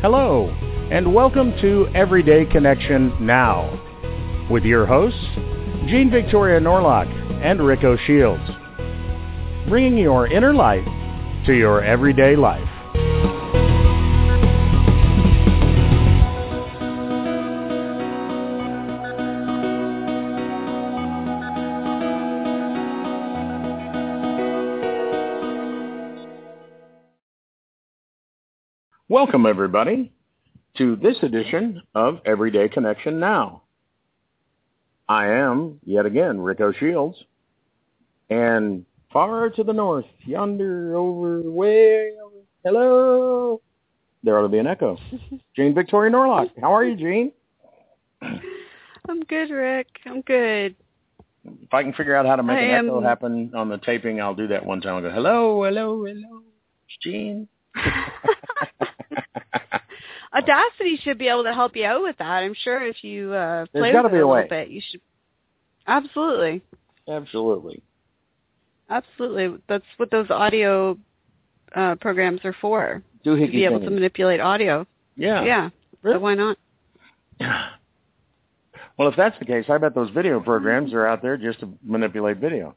Hello, and welcome to Everyday Connection Now with your hosts, Jean Victoria Norlock and Rico Shields, bringing your inner light to your everyday life. Welcome, everybody, to this edition of Everyday Connection Now. I am, yet again, Rico Shields, and far to the north, yonder, over, way, over, hello, there ought to be an echo. Jane Victoria Norlock. How are you, Jane? I'm good, Rick. I'm good. If I can figure out how to make I an echo happen on the taping, I'll do that one time. I'll go, hello, hello, hello, it's Gene. Audacity should be able to help you out with that. I'm sure if you uh, play with it a a little bit, you should. Absolutely, Absolutely. absolutely. That's what those audio uh, programs are for. Do To be able to manipulate audio. Yeah. Yeah. So why not? Well, if that's the case, I bet those video programs are out there just to manipulate video.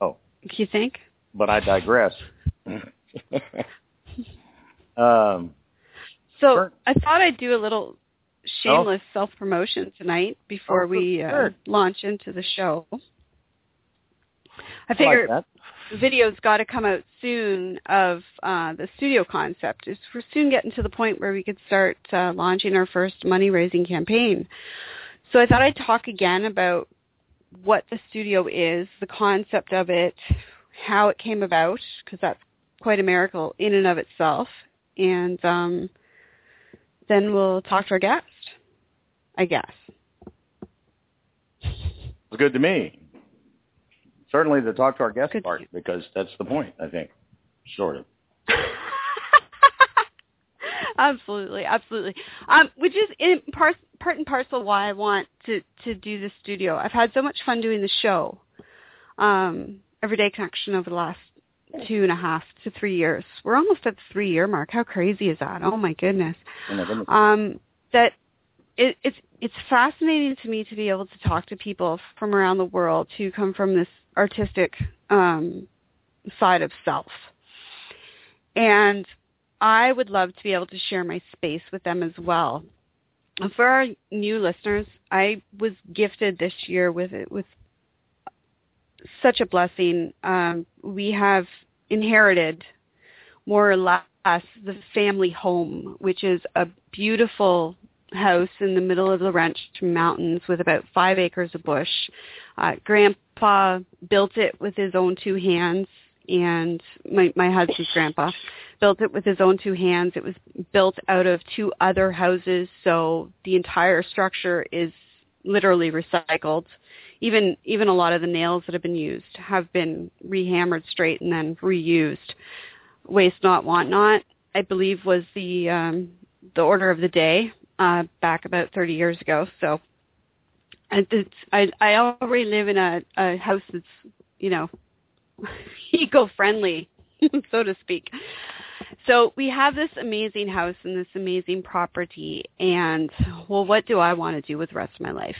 Oh, You think? but I digress. um, So Sure. I thought I'd do a little shameless self promotion tonight before Oh, we uh, launch into the show. I I like figure the video's got to come out soon of uh, the studio concept. Is we're soon getting to the point where we could start uh, launching our first money raising campaign. So I thought I'd talk again about what the studio is, the concept of it, how it came about, because that's quite a miracle in and of itself, and um, then we'll talk to our guest. I guess. It's good to me. Certainly to talk to our guest Good part because that's the point, I think. Sort of. absolutely, absolutely. Um, which is in par- part and parcel why I want to to do the studio. I've had so much fun doing the show, um, Everyday Connection over the last two and a half to three years. We're almost at the three year mark. How crazy is that? Oh my goodness. Oh, my goodness. Um, that it, it's it's fascinating to me to be able to talk to people from around the world who come from this artistic um, side of self, and I would love to be able to share my space with them as well. For our new listeners, I was gifted this year with with such a blessing. Um, we have inherited more or less the family home, which is a beautiful house in the middle of the Wrench Mountains with about five acres of bush. Uh, grandpa built it with his own two hands, and my, my husband's grandpa built it with his own two hands. It was built out of two other houses, so the entire structure is literally recycled. Even even a lot of the nails that have been used have been rehammered straight and then reused. Waste not, want not, I believe was the um, the order of the day uh, back about 30 years ago. So it's, I I already live in a, a house that's you know eco-friendly, so to speak. So we have this amazing house and this amazing property, and well, what do I want to do with the rest of my life?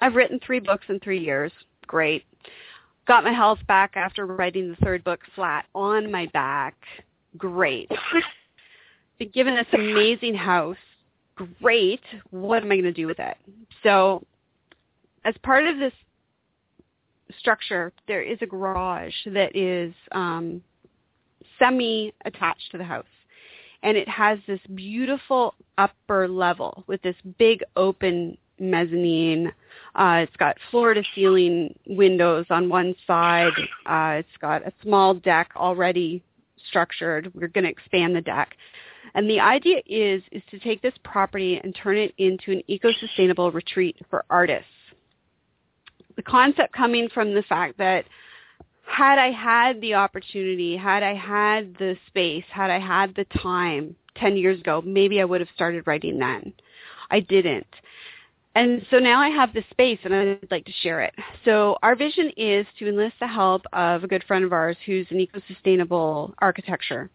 I've written three books in three years. Great. Got my health back after writing the third book flat on my back. Great. Been given this amazing house. Great. What am I going to do with it? So, as part of this structure, there is a garage that is um, semi-attached to the house. And it has this beautiful upper level with this big open mezzanine. Uh, it's got floor-to-ceiling windows on one side. Uh, it's got a small deck already structured. We're going to expand the deck. And the idea is is to take this property and turn it into an eco-sustainable retreat for artists. The concept coming from the fact that had I had the opportunity, had I had the space, had I had the time 10 years ago, maybe I would have started writing then. I didn't. And so now I have the space and I'd like to share it. So our vision is to enlist the help of a good friend of ours who's an eco-sustainable architecture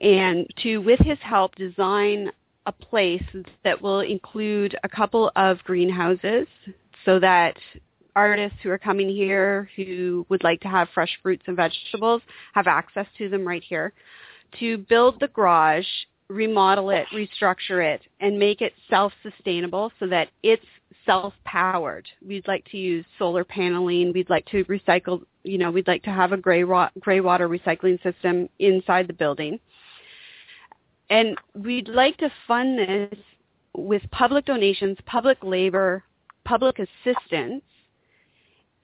and to, with his help, design a place that will include a couple of greenhouses so that artists who are coming here who would like to have fresh fruits and vegetables have access to them right here. To build the garage, remodel it, restructure it, and make it self-sustainable so that it's self-powered. We'd like to use solar paneling. We'd like to recycle, you know, we'd like to have a gray, ro- gray water recycling system inside the building. And we'd like to fund this with public donations, public labor, public assistance,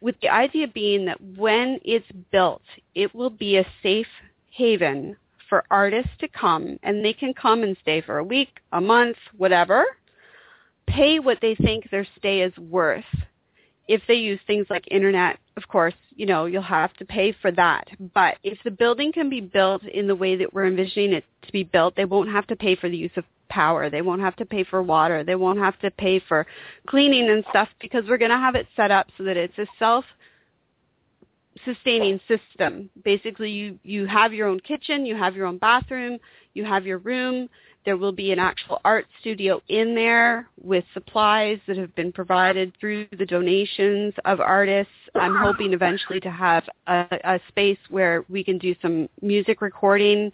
with the idea being that when it's built, it will be a safe haven for artists to come, and they can come and stay for a week, a month, whatever, pay what they think their stay is worth. If they use things like internet, of course, you know, you'll have to pay for that. But if the building can be built in the way that we're envisioning it to be built, they won't have to pay for the use of power. They won't have to pay for water. They won't have to pay for cleaning and stuff because we're going to have it set up so that it's a self sustaining system. Basically, you, you have your own kitchen, you have your own bathroom, you have your room. There will be an actual art studio in there with supplies that have been provided through the donations of artists. I'm hoping eventually to have a, a space where we can do some music recording.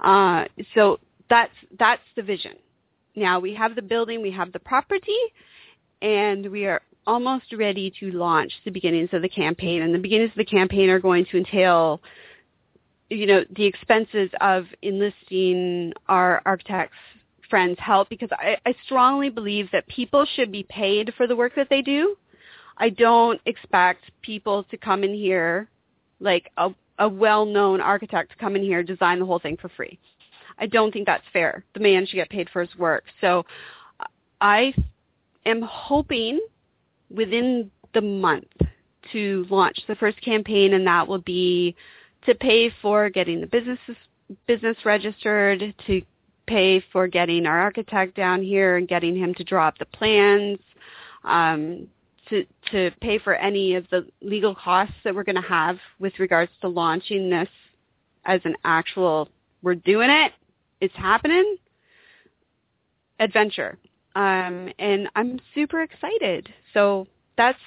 Uh, so that's that's the vision. Now we have the building, we have the property, and we are almost ready to launch the beginnings of the campaign. And the beginnings of the campaign are going to entail, you know, the expenses of enlisting our architects friends help because I, I strongly believe that people should be paid for the work that they do. I don't expect people to come in here like a, a well-known architect to come in here design the whole thing for free. I don't think that's fair. The man should get paid for his work. So I am hoping within the month to launch the first campaign, and that will be to pay for getting the business business registered, to pay for getting our architect down here and getting him to draw up the plans, um, to to pay for any of the legal costs that we're going to have with regards to launching this as an actual we're doing it, it's happening adventure um, and I'm super excited. So that's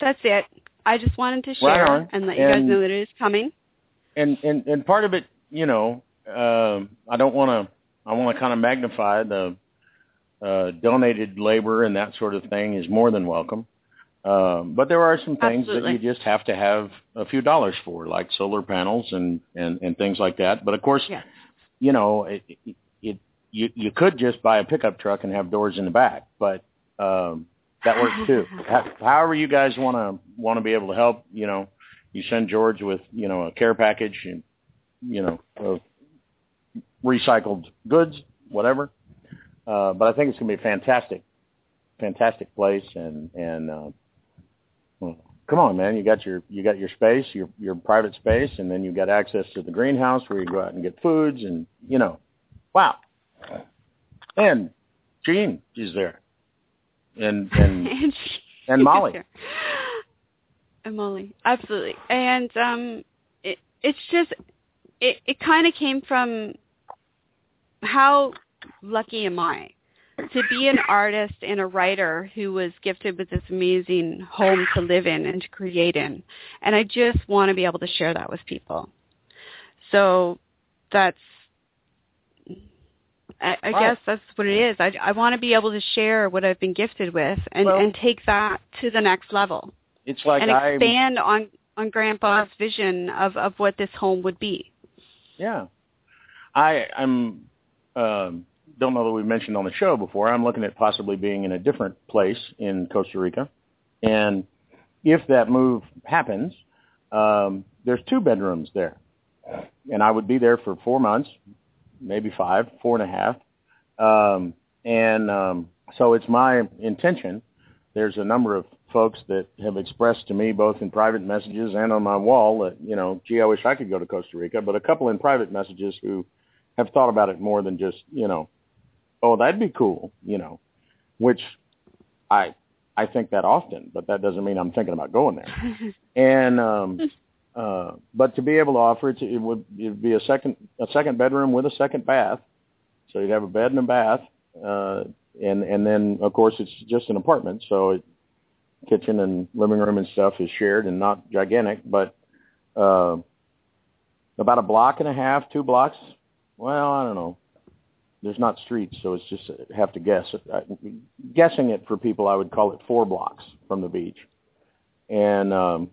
that's it. I just wanted to share and let you guys know that it is coming. And and and part of it, you know, uh, I don't want to. I want to kind of magnify the uh, donated labor and that sort of thing is more than welcome. Um, but there are some things Absolutely. that you just have to have a few dollars for, like solar panels and and and things like that. But of course, Yes. you know, it, it, it you you could just buy a pickup truck and have doors in the back, but um, that works too. However, you guys want to want to be able to help, you know, you send George with you know a care package and you know of recycled goods, whatever. Uh, but I think it's going to be a fantastic, fantastic place, and and uh, well, come on, man, you got your you got your space, your your private space, and then you've got access to the greenhouse where you go out and get foods, and you know, wow. And Jean is there, and and and and Molly. Molly, absolutely. And um, it, it's just it, it kind of came from how lucky am I to be an artist and a writer who was gifted with this amazing home to live in and to create in, and I just want to be able to share that with people. So that's I, I Right. guess that's what it is. I, I want to be able to share what I've been gifted with and, Well- and take that to the next level It's like and expand on on Grandpa's vision of of what this home would be. Yeah, I I'm um, don't know that we mentioned on the show before. I'm looking at possibly being in a different place in Costa Rica, and if that move happens, um, there's two bedrooms there, and I would be there for four months, maybe five, four and a half. Um, and um, so it's my intention. There's a number of folks that have expressed to me, both in private messages and on my wall, that you know, gee, I wish I could go to Costa Rica. But a couple in private messages who have thought about it more than just you know, oh, that'd be cool, you know, which I I think that often, but that doesn't mean I'm thinking about going there. and um, uh, but to be able to offer it, it would it'd be a second a second bedroom with a second bath, so you'd have a bed and a bath, uh, and and then of course it's just an apartment, so it, kitchen and living room and stuff is shared and not gigantic, but uh, about a block and a half, two blocks. Well, I don't know. There's not streets, so it's just have to guess. Guessing it for people, I would call it four blocks from the beach, and um,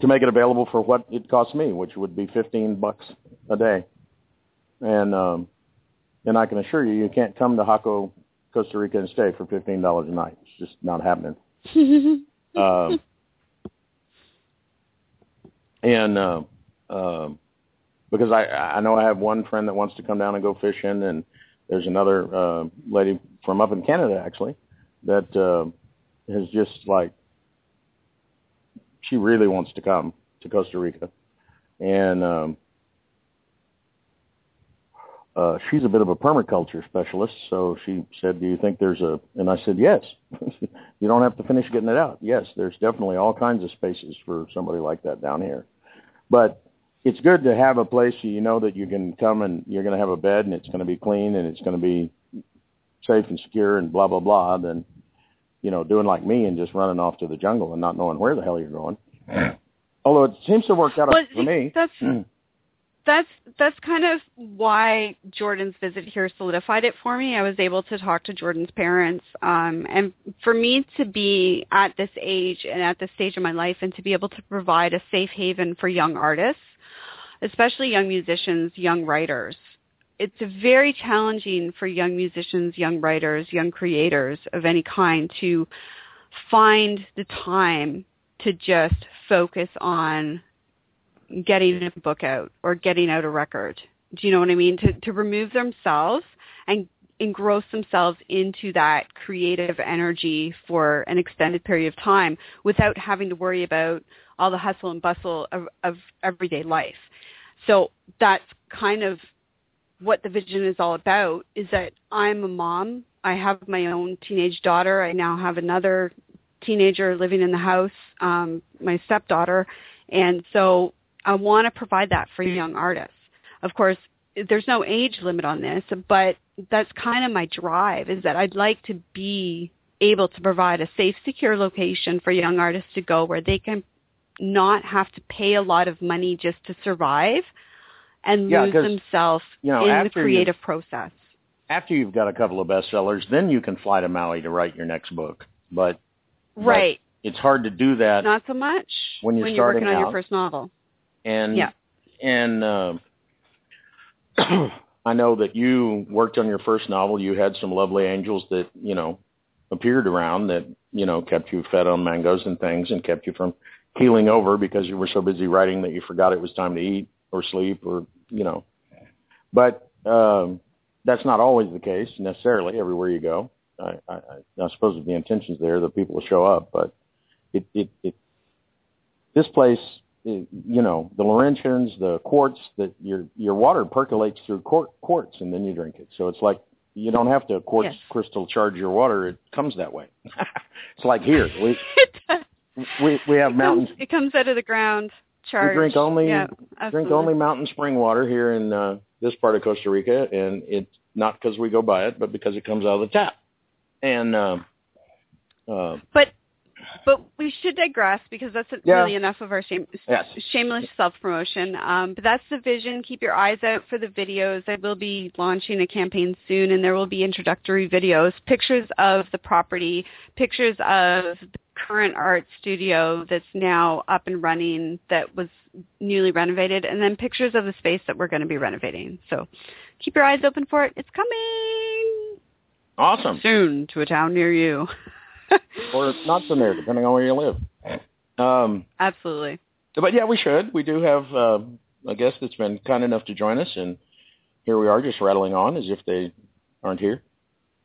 to make it available for what it cost me, which would be 15 bucks a day. And um, and I can assure you, you can't come to Jaco, Costa Rica, and stay for fifteen dollars a night. It's just not happening. um, and uh, uh, because I I know I have one friend that wants to come down and go fishing, and there's another uh, lady from up in Canada actually that uh, has just like she really wants to come to Costa Rica, and um, uh, she's a bit of a permaculture specialist. So she said, "Do you think there's a?" And I said, "Yes. you don't have to finish getting it out. Yes, there's definitely all kinds of spaces for somebody like that down here, but." It's good to have a place you know that you can come and you're going to have a bed and it's going to be clean and it's going to be safe and secure and blah blah blah. Then you know, doing like me and just running off to the jungle and not knowing where the hell you're going. Although it seems to work out well, for me. That's that's that's kind of why Jordan's visit here solidified it for me. I was able to talk to Jordan's parents, um, and for me to be at this age and at this stage of my life, and to be able to provide a safe haven for young artists, especially young musicians, young writers, it's very challenging for young musicians, young writers, young creators of any kind to find the time to just focus on getting a book out or getting out a record. Do you know what I mean? To to remove themselves and engross themselves into that creative energy for an extended period of time without having to worry about all the hustle and bustle of, of everyday life. So that's kind of what the vision is all about is that I'm a mom. I have my own teenage daughter. I now have another teenager living in the house, um, my stepdaughter. And so I want to provide that for young artists. Of course, there's no age limit on this, but that's kind of my drive is that I'd like to be able to provide a safe, secure location for young artists to go where they can not have to pay a lot of money just to survive, and Yeah, lose themselves you know, in the creative process. After you've got a couple of bestsellers, then you can fly to Maui to write your next book. But but Right. it's hard to do that Not so much when you're you're starting working on your out. first novel. And Yeah. and uh, I know that you worked on your first novel. You had some lovely angels that you know appeared around that you know kept you fed on mangoes and things and kept you from keeling over because you were so busy writing that you forgot it was time to eat or sleep or you know. But um, that's not always the case necessarily everywhere you go. I, I, I suppose the intention's there that people will show up, but it it, it this place you know, the Laurentians, the quartz, that your your water percolates through quart, quartz and then you drink it. So it's like you don't have to quartz Yes. crystal charge your water; it comes that way. it's like here we we we have it, mountains. comes, it comes out of the ground. Charged. We drink only yeah, drink only mountain spring water here in uh, this part of Costa Rica, and it's not because we go buy it, but because it comes out of the tap. And uh, uh, But but we should digress because that's Yeah. really enough of our shame, Yes. shameless self promotion. Um, but that's the vision. Keep your eyes out for the videos. I will be launching a campaign soon, and there will be introductory videos, pictures of the property, pictures of the current art studio that's now up and running that was newly renovated, and then pictures of the space that we're going to be renovating. So keep your eyes open for it. It's coming awesome, soon to a town near you. or not so near, depending on where you live. Um, Absolutely. but yeah, we should. We do have uh, a guest that's been kind enough to join us, and here we are, just rattling on as if they aren't here.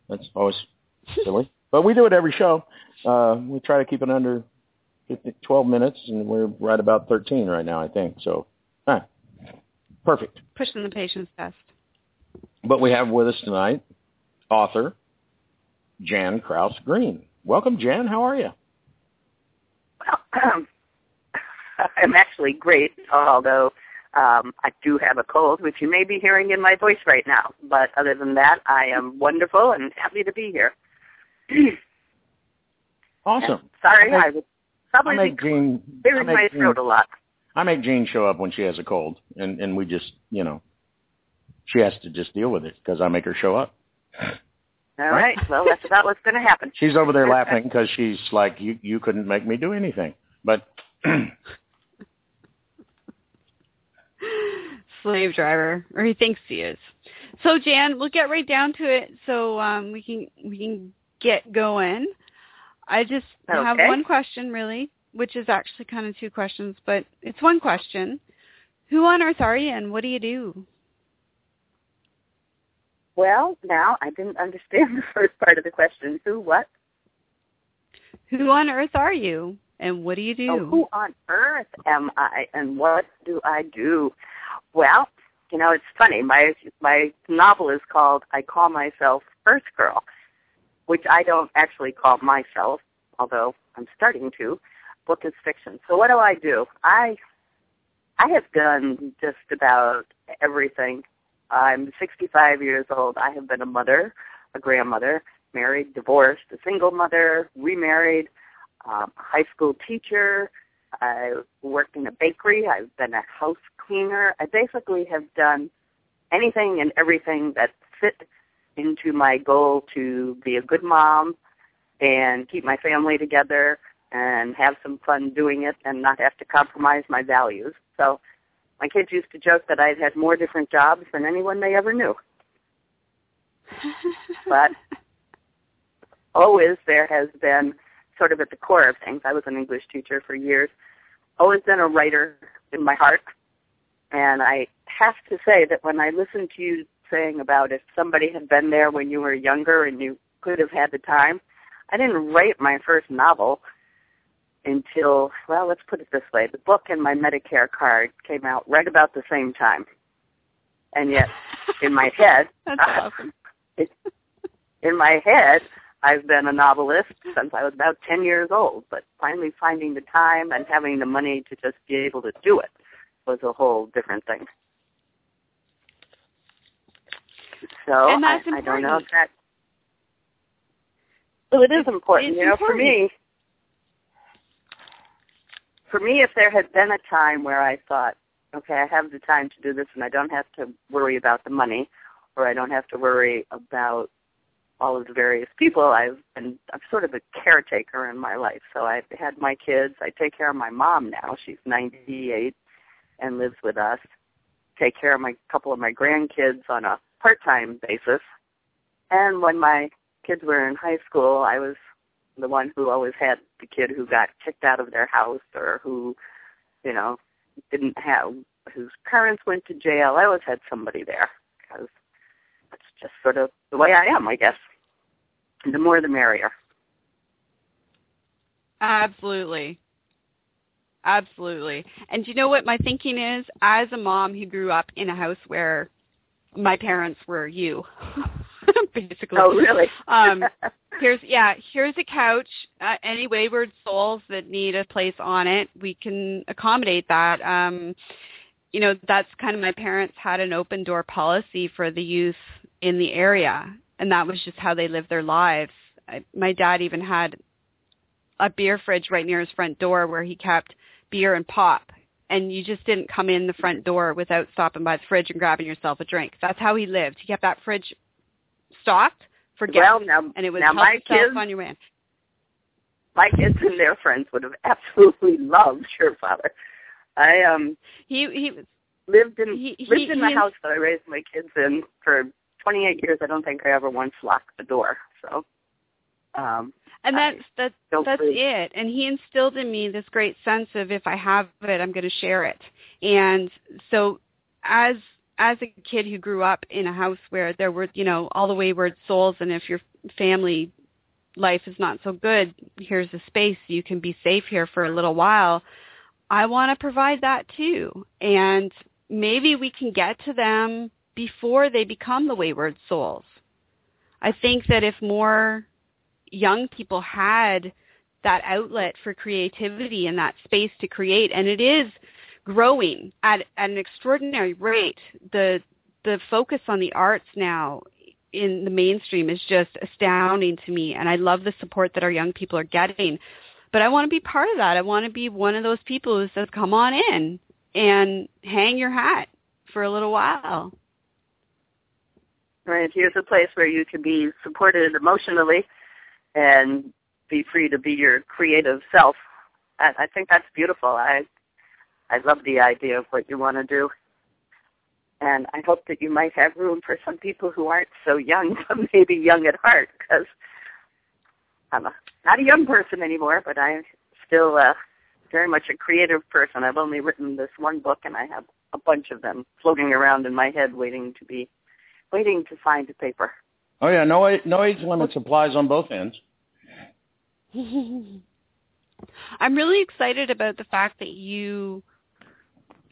That's always silly, but we do it every show. Uh, we try to keep it under 50, 12 minutes, and we're right about 13 right now, I think. So, ah, perfect. Pushing the patience test. But we have with us tonight author Jan Krause Greene. Welcome, Jan. How are you? Well, um, I'm actually great, although um, I do have a cold, which you may be hearing in my voice right now. But other than that, I am wonderful and happy to be here. awesome. And sorry, I, I would probably I make be Jean, clearing I my make throat a lot. I make Jean show up when she has a cold, and and we just, you know, she has to just deal with it because I make her show up. All right. Well, that's about what's going to happen. She's over there laughing because she's like, you you couldn't make me do anything. But Slave driver, or he thinks he is. So Jan, we'll get right down to it, so um, we can we can get going. I just have one question, really, which is actually kind of two questions, but it's one question. Who on earth are you, and what do you do? Well, now I didn't understand the first part of the question. Who, what? Who on earth are you, and what do you do? Oh, who on earth am I, and what do I do? Well, you know, it's funny. My my novel is called "I Call Myself Earth Girl," which I don't actually call myself, although I'm starting to. Book is fiction. So what do I do? I I have done just about everything. I'm 65 years old. I have been a mother, a grandmother, married, divorced, a single mother, remarried, um, high school teacher. I worked in a bakery. I've been a house cleaner. I basically have done anything and everything that fit into my goal to be a good mom and keep my family together and have some fun doing it and not have to compromise my values. So my kids used to joke that I'd had more different jobs than anyone they ever knew. But always there has been sort of at the core of things. I was an English teacher for years. Always been a writer in my heart. And I have to say that when I listen to you saying about if somebody had been there when you were younger and you could have had the time, I didn't write my first novel until, well, let's put it this way. The book and my Medicare card came out right about the same time. And yet, in my head, awesome. in my head, I've been a novelist since I was about 10 years old, but finally finding the time and having the money to just be able to do it was a whole different thing. So I, I don't know if important. that. Well, it is important. you know, for me, for me, if there had been a time where I thought, okay, I have the time to do this, and I don't have to worry about the money, or I don't have to worry about all of the various people. I've been I'm sort of a caretaker in my life. So I've had my kids. I take care of my mom now. She's 98 and lives with us. Take care of my couple of my grandkids on a part-time basis. And when my kids were in high school, I was the one who always had the kid who got kicked out of their house or who, you know, didn't have whose parents went to jail. I always had somebody there because it's just sort of the way I am, I guess. The more the merrier. Absolutely. Absolutely. And you know what my thinking is? As a mom who grew up in a house where my parents were you, basically. Oh, really? um, here's yeah, here's a couch. Uh, any wayward souls that need a place on it, we can accommodate that. Um, you know, that's kind of my parents had an open door policy for the youth in the area, and that was just how they lived their lives. I, my dad even had a beer fridge right near his front door where he kept beer and pop. And you just didn't come in the front door without stopping by the fridge and grabbing yourself a drink. That's how he lived. He kept that fridge stocked for guests, well, now, and it was now help my yourself kids, on your way. my kids and their friends would have absolutely loved your father. I um He he lived in He- he- lived in the he- house that I raised my kids in for 28 years. I don't think I ever once locked the door. So, um, and that's that's that's it and he instilled in me this great sense of if i have it i'm going to share it and so as as a kid who grew up in a house where there were you know all the wayward souls and if your family life is not so good here's a space you can be safe here for a little while i want to provide that too. And maybe we can get to them before they become the wayward souls. I think that if more young people had that outlet for creativity and that space to create and it is growing at, an extraordinary rate. The the focus on the arts now in the mainstream is just astounding to me and I love the support that our young people are getting. But I want to be part of that. I want to be one of those people who says come on in and hang your hat for a little while. Right. Here's a place where you can be supported emotionally and be free to be your creative self. I, I think that's beautiful. I I love the idea of what you want to do. And I hope that you might have room for some people who aren't so young, but maybe young at heart, because I'm a, not a young person anymore, but I'm still uh, very much a creative person. I've only written this one book, and I have a bunch of them floating around in my head, waiting to be, waiting to find a paper. Oh yeah, no no age limit applies on both ends. I'm really excited about the fact that you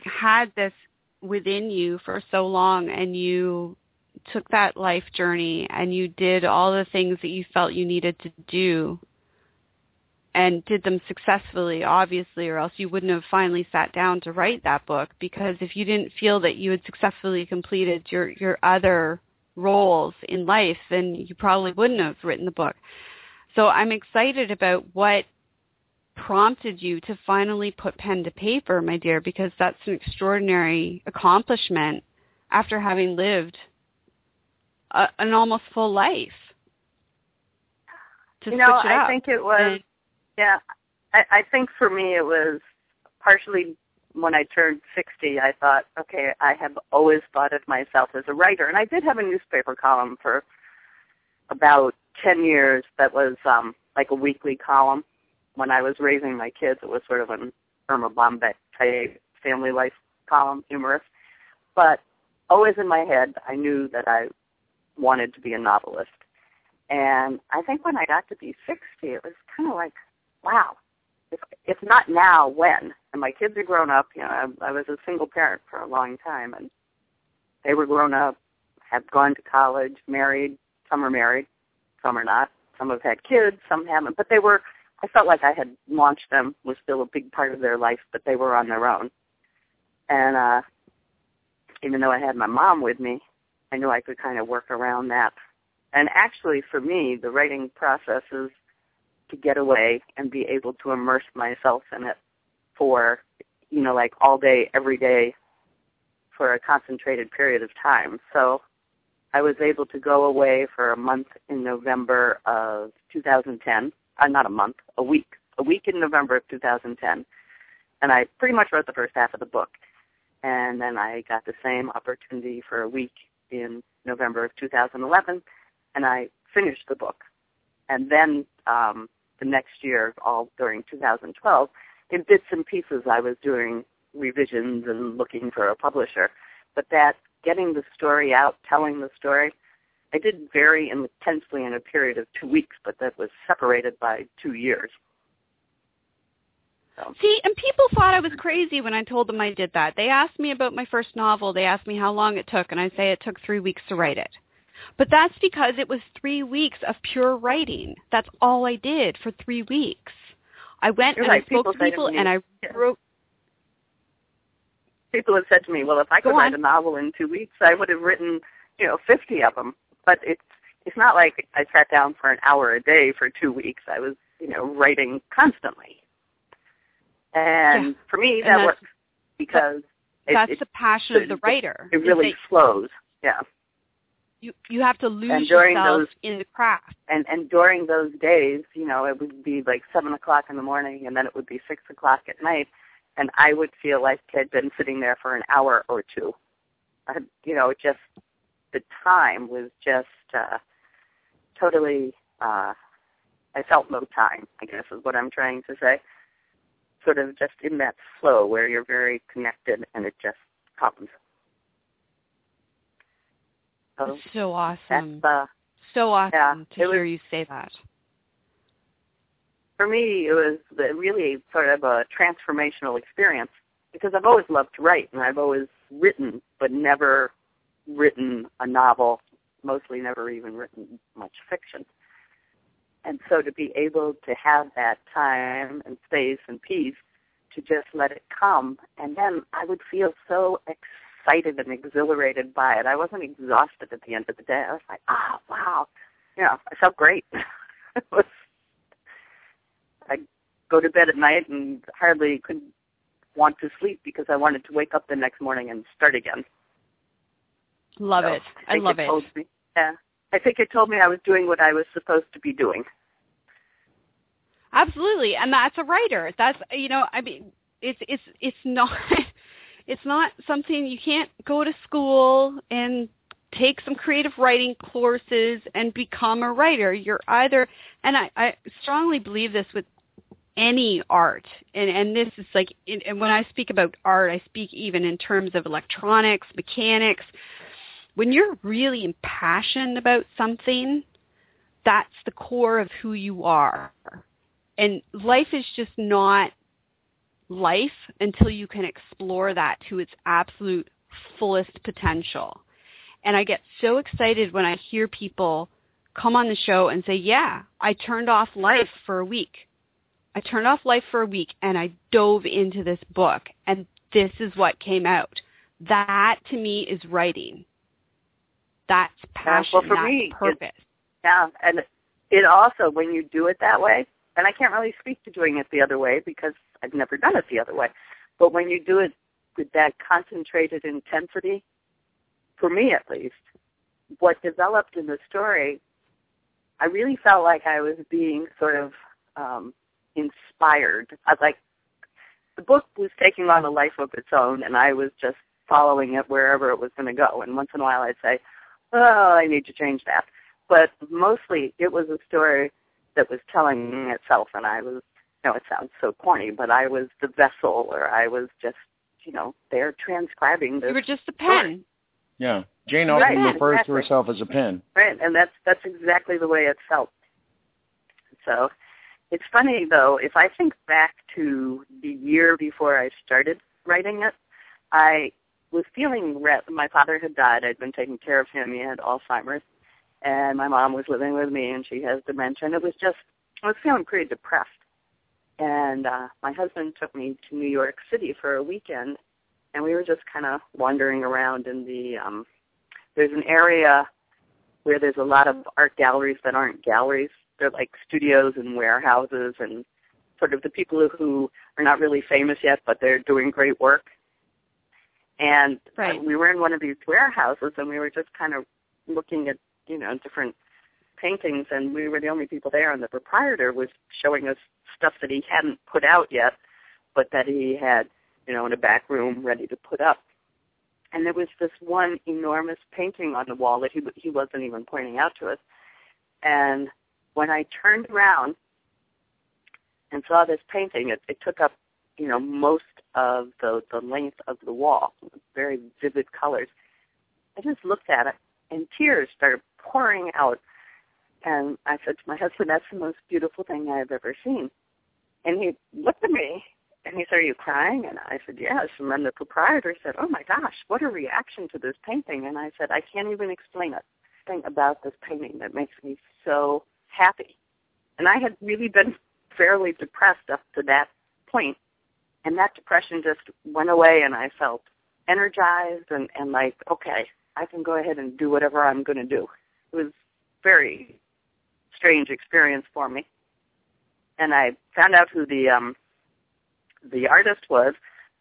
had this within you for so long and you took that life journey and you did all the things that you felt you needed to do and did them successfully obviously or else you wouldn't have finally sat down to write that book because if you didn't feel that you had successfully completed your your other roles in life, then you probably wouldn't have written the book. So I'm excited about what prompted you to finally put pen to paper, my dear, because that's an extraordinary accomplishment after having lived a, an almost full life. you know, I think it was, and, yeah, I, I think for me it was partially when I turned 60, I thought, okay, I have always thought of myself as a writer. And I did have a newspaper column for about 10 years that was um, like a weekly column. When I was raising my kids, it was sort of an Erma Bombeck type family life column, humorous. But always in my head, I knew that I wanted to be a novelist. And I think when I got to be 60, it was kind of like, wow, if if not now, when? And my kids are grown up. You know, I, I was a single parent for a long time, and they were grown up, have gone to college, married. Some are married, some are not. Some have had kids, some haven't. But they were. I felt like I had launched them. Was still a big part of their life, but they were on their own. And uh even though I had my mom with me, I knew I could kind of work around that. And actually, for me, the writing process is to get away and be able to immerse myself in it for, you know, like all day, every day for a concentrated period of time. So I was able to go away for a month in November of 2010. Uh, not a month, a week. A week in November of 2010. And I pretty much wrote the first half of the book. And then I got the same opportunity for a week in November of 2011, and I finished the book. And then um, the next year, all during 2012, in bits and pieces I was doing revisions and looking for a publisher. But that getting the story out, telling the story, I did very intensely in a period of two weeks, but that was separated by two years. So. See, and people thought I was crazy when I told them I did that. They asked me about my first novel. They asked me how long it took, and I say it took three weeks to write it. But that's because it was three weeks of pure writing. That's all I did for three weeks. I went You're and right. I spoke people to people and I wrote. People have said to me, "Well, if I could write a novel in two weeks, I would have written, you know, fifty of them." But it's it's not like I sat down for an hour a day for two weeks. I was, you know, writing constantly. And Yeah. for me, that works because it, That's it, the passion of the writer. It, really flows. Yeah. you you have to lose And during yourself those- in the craft. and and during those days, you know, it would be like seven o'clock in the morning, and then it would be six o'clock at night, and I would feel like I'd been sitting there for an hour or two. I, you know, just the time was just uh, totally uh, I felt no time, I guess is what I'm trying to say. Sort of just in that flow where you're very connected and it just comes. So, so awesome. Uh, so awesome yeah, to hear was, you say that. For me, it was really sort of a transformational experience because I've always loved to write and I've always written, but never written a novel, mostly never even written much fiction. And so to be able to have that time and space and peace to just let it come, and then I would feel so excited and exhilarated by it. I wasn't exhausted at the end of the day. I was like, oh, wow. You know, I felt great. it was, I go to bed at night and hardly could want to sleep because I wanted to wake up the next morning and start again. Love so it. I, I love it. it. Me, yeah. I think it told me I was doing what I was supposed to be doing. Absolutely, and that's a writer. That's you know, I mean, it's it's it's not it's not something you can't go to school and take some creative writing courses and become a writer. You're either, and I, I strongly believe this with any art, and and this is like, and when I speak about art, I speak even in terms of electronics, mechanics. When you're really impassioned about something, that's the core of who you are and life is just not life until you can explore that to its absolute fullest potential. And I get so excited when I hear people come on the show and say, yeah, I turned off life for a week. I turned off life for a week and I dove into this book and this is what came out. That to me is writing. That's passion. well, for that's me, purpose. Yeah, and it also, when you do it that way, and I can't really speak to doing it the other way because I've never done it the other way. But when you do it with that concentrated intensity, for me at least, what developed in the story, I really felt like I was being sort of um, inspired. I like the book was taking on a life of its own, and I was just following it wherever it was going to go. And once in a while, I'd say, "Oh, I need to change that." But mostly, it was a story that was telling itself, and I was, you know, it sounds so corny, but I was the vessel, or I was just, you know, there transcribing this. You were just a story. pen. Yeah. Jane often Right, refers exactly. to herself as a pen. Right, and that's that's exactly the way it felt. So, it's funny though. If I think back to the year before I started writing it, I was feeling. Re- my father had died. I'd been taking care of him. He had Alzheimer's, and my mom was living with me, and she has dementia. And it was just I was feeling pretty depressed. And uh, my husband took me to New York City for a weekend, and we were just kind of wandering around in the. um There's an area where there's a lot of art galleries that aren't galleries. They're like studios and warehouses and sort of the people who are not really famous yet, but they're doing great work. And Right. we were in one of these warehouses, and we were just kind of looking at you know different paintings, and we were the only people there. And the proprietor was showing us stuff that he hadn't put out yet, but that he had you know in a back room ready to put up. And there was this one enormous painting on the wall that he he wasn't even pointing out to us. And when I turned around and saw this painting, it, it took up, you know, most of the the length of the wall, very vivid colors. I just looked at it, and tears started pouring out. And I said to my husband, "That's the most beautiful thing I've ever seen." And he looked at me, and he said, "Are you crying?" And I said, "Yes." And then the proprietor said, "Oh my gosh, what a reaction to this painting!" And I said, "I can't even explain it. Thing about this painting that makes me so happy." And I had really been fairly depressed up to that point, and that depression just went away, and I felt energized and and like, okay, I can go ahead and do whatever I'm going to do. It was very strange experience for me, and I found out who the um the artist was,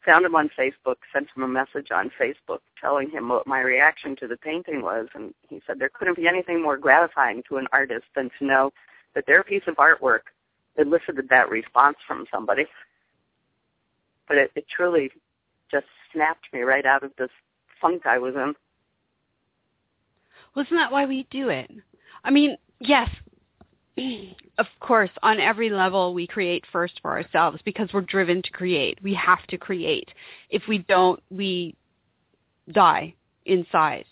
found him on Facebook, sent him a message on Facebook telling him what my reaction to the painting was, and he said there couldn't be anything more gratifying to an artist than to know that their piece of artwork elicited that response from somebody. But it, it truly just snapped me right out of this funk I was in. Well, isn't that why we do it? I mean, yes, of course, on every level, we create first for ourselves because we're driven to create. We have to create. If we don't, we die inside,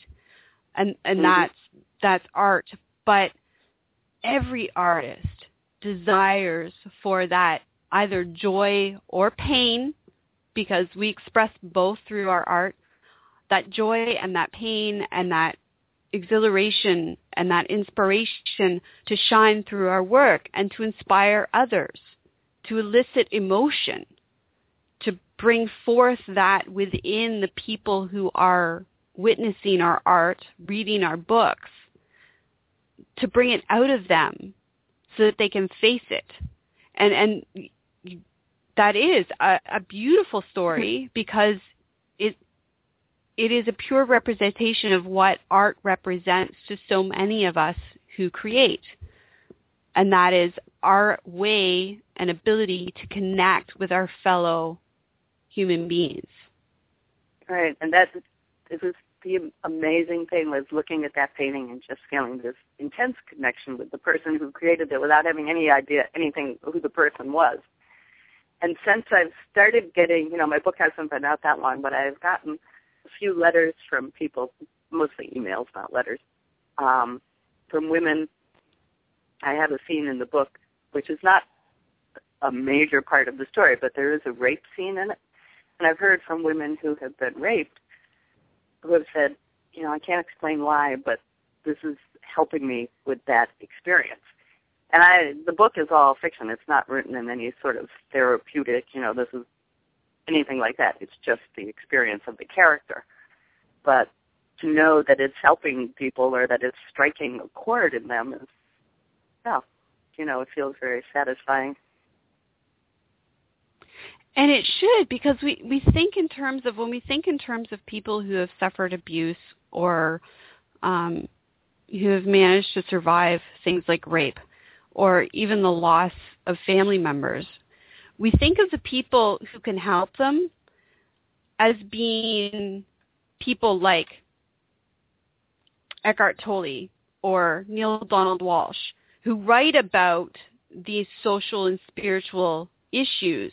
and and mm-hmm. that's that's art. But every artist desires for that either joy or pain because we express both through our art that joy and that pain and that exhilaration and that inspiration to shine through our work and to inspire others, to elicit emotion, to bring forth that within the people who are witnessing our art, reading our books, to bring it out of them so that they can face it. And and that is a, a beautiful story because it it is a pure representation of what art represents to so many of us who create. And that is our way and ability to connect with our fellow human beings. Right. And that this is the amazing thing was looking at that painting and just feeling this intense connection with the person who created it without having any idea anything who the person was. And since I've started getting, you know, my book hasn't been out that long, but I've gotten a few letters from people, mostly emails, not letters, um, from women. I have a scene in the book which is not a major part of the story, but there is a rape scene in it. And I've heard from women who have been raped who have said, you know, I can't explain why, but this is helping me with that experience. And I, the book is all fiction. It's not written in any sort of therapeutic, you know, this is anything like that. It's just the experience of the character. But to know that it's helping people or that it's striking a chord in them is, yeah, you know, it feels very satisfying. And it should because we, we think in terms of when we think in terms of people who have suffered abuse or um, who have managed to survive things like rape or even the loss of family members, we think of the people who can help them as being people like Eckhart Tolle or Neale Donald Walsch, who write about these social and spiritual issues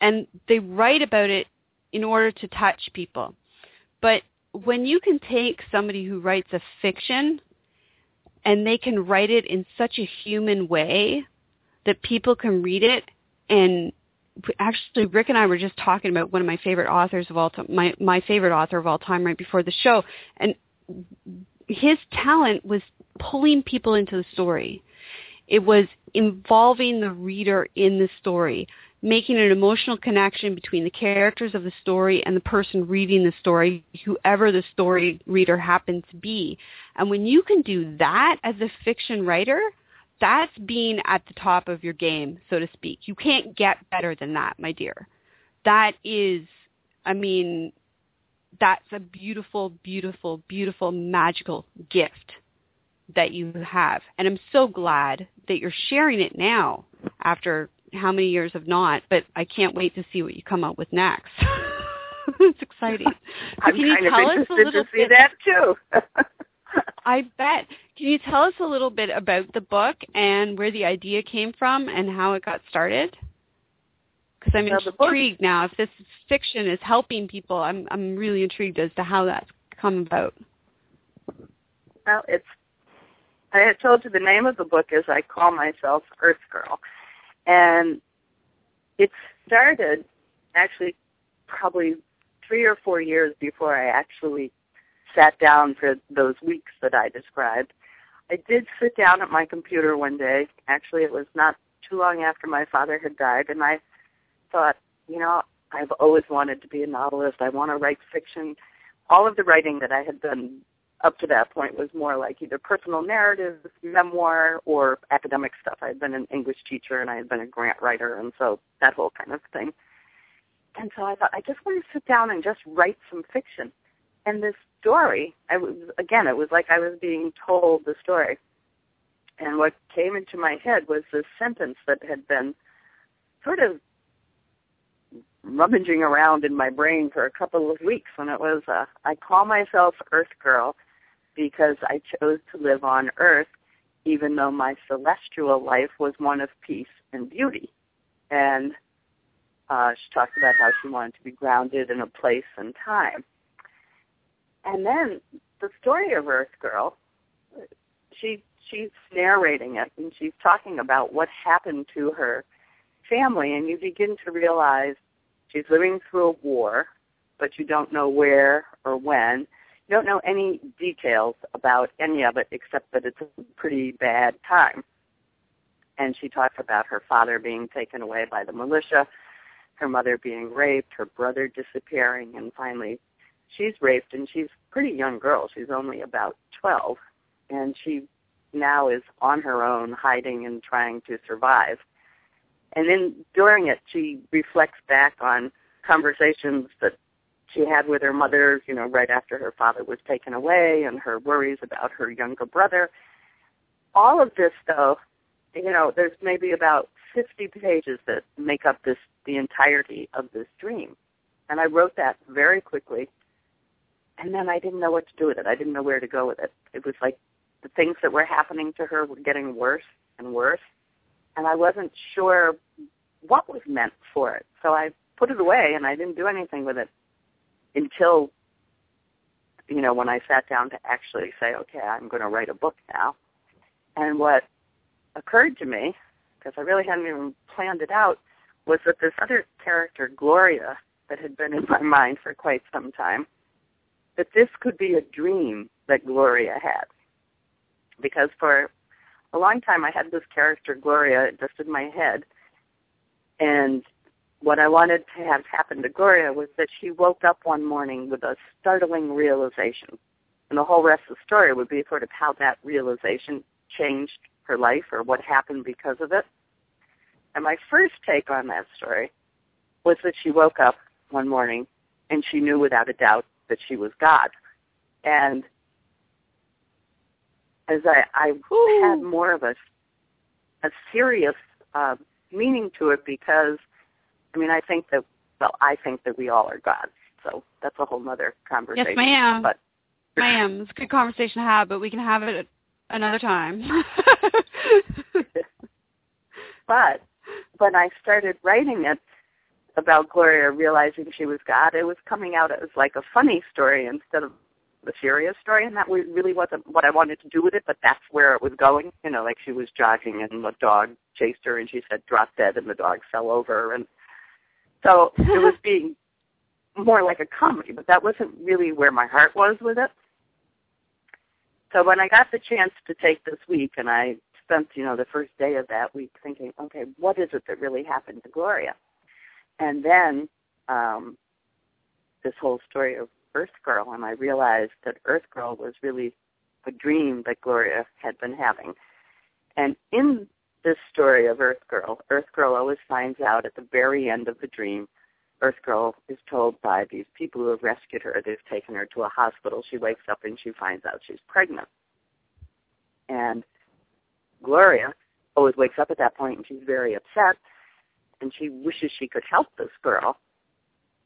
and they write about it in order to touch people. But when you can take somebody who writes a fiction and they can write it in such a human way that people can read it. And actually Rick and I were just talking about one of my favorite authors of all time, my my favorite author of all time right before the show. And his talent was pulling people into the story. It was involving the reader in the story making an emotional connection between the characters of the story and the person reading the story, whoever the story reader happens to be. And when you can do that as a fiction writer, that's being at the top of your game, so to speak. You can't get better than that, my dear. That is, I mean, that's a beautiful, beautiful, beautiful, magical gift that you have. And I'm so glad that you're sharing it now after how many years have not, but I can't wait to see what you come up with next. it's exciting. I'm can you kind tell of us a little to see bit, that too. I bet. Can you tell us a little bit about the book and where the idea came from and how it got started? Because I'm book- intrigued now. If this fiction is helping people, I'm I'm really intrigued as to how that's come about. Well, it's. I had told you the name of the book is I Call Myself Earth Girl, and it started actually probably three or four years before I actually sat down for those weeks that I described. I did sit down at my computer one day. Actually, it was not too long after my father had died, and I thought, you know, I've always wanted to be a novelist. I want to write fiction. All of the writing that I had done up to that point was more like either personal narrative, memoir, or academic stuff. I had been an English teacher and I had been a grant writer, and so that whole kind of thing. And so I thought, I just want to sit down and just write some fiction. And this story, I was again, it was like I was being told the story. And what came into my head was this sentence that had been sort of rummaging around in my brain for a couple of weeks and it was uh, I call myself Earth Girl because I chose to live on Earth even though my celestial life was one of peace and beauty. And uh, she talks about how she wanted to be grounded in a place and time. And then the story of Earth Girl, she she's narrating it and she's talking about what happened to her family and you begin to realize she's living through a war, but you don't know where or when. Don't know any details about any of it except that it's a pretty bad time. And she talks about her father being taken away by the militia, her mother being raped, her brother disappearing, and finally she's raped and she's a pretty young girl. She's only about 12 and she now is on her own hiding and trying to survive. And then during it she reflects back on conversations that she had with her mother, you know, right after her father was taken away and her worries about her younger brother. All of this though, you know, there's maybe about 50 pages that make up this the entirety of this dream. And I wrote that very quickly and then I didn't know what to do with it. I didn't know where to go with it. It was like the things that were happening to her were getting worse and worse, and I wasn't sure what was meant for it. So I put it away, and I didn't do anything with it until, you know, when I sat down to actually say, okay, I'm going to write a book now. And what occurred to me, because I really hadn't even planned it out, was that this other character, Gloria, that had been in my mind for quite some time, that this could be a dream that Gloria had. Because for a long time I had this character, Gloria, just in my head. And what I wanted to have happen to Gloria was that she woke up one morning with a startling realization. And the whole rest of the story would be sort of how that realization changed her life or what happened because of it. And my first take on that story was that she woke up one morning and she knew without a doubt that she was God. And as I, I had more of a, a serious uh, meaning to it because, I mean, I think that, well, I think that we all are gods. So that's a whole other conversation. Yes, ma'am. But, ma'am, it's a good conversation to have, but we can have it another time. but when I started writing it, about Gloria realizing she was God, it was coming out as like a funny story instead of the serious story, and that really wasn't what I wanted to do with it, but that's where it was going. You know, like she was jogging and the dog chased her and she said drop dead and the dog fell over and so it was being more like a comedy, but that wasn't really where my heart was with it. So when I got the chance to take this week and I spent, you know, the first day of that week thinking, okay, what is it that really happened to Gloria? and then um, this whole story of Earth Girl, and I realized that Earth Girl was really a dream that Gloria had been having. And in this story of Earth Girl, Earth Girl always finds out at the very end of the dream. Earth Girl is told by these people who have rescued her, they've taken her to a hospital. She wakes up and she finds out she's pregnant. And Gloria always wakes up at that point and she's very upset and she wishes she could help this girl.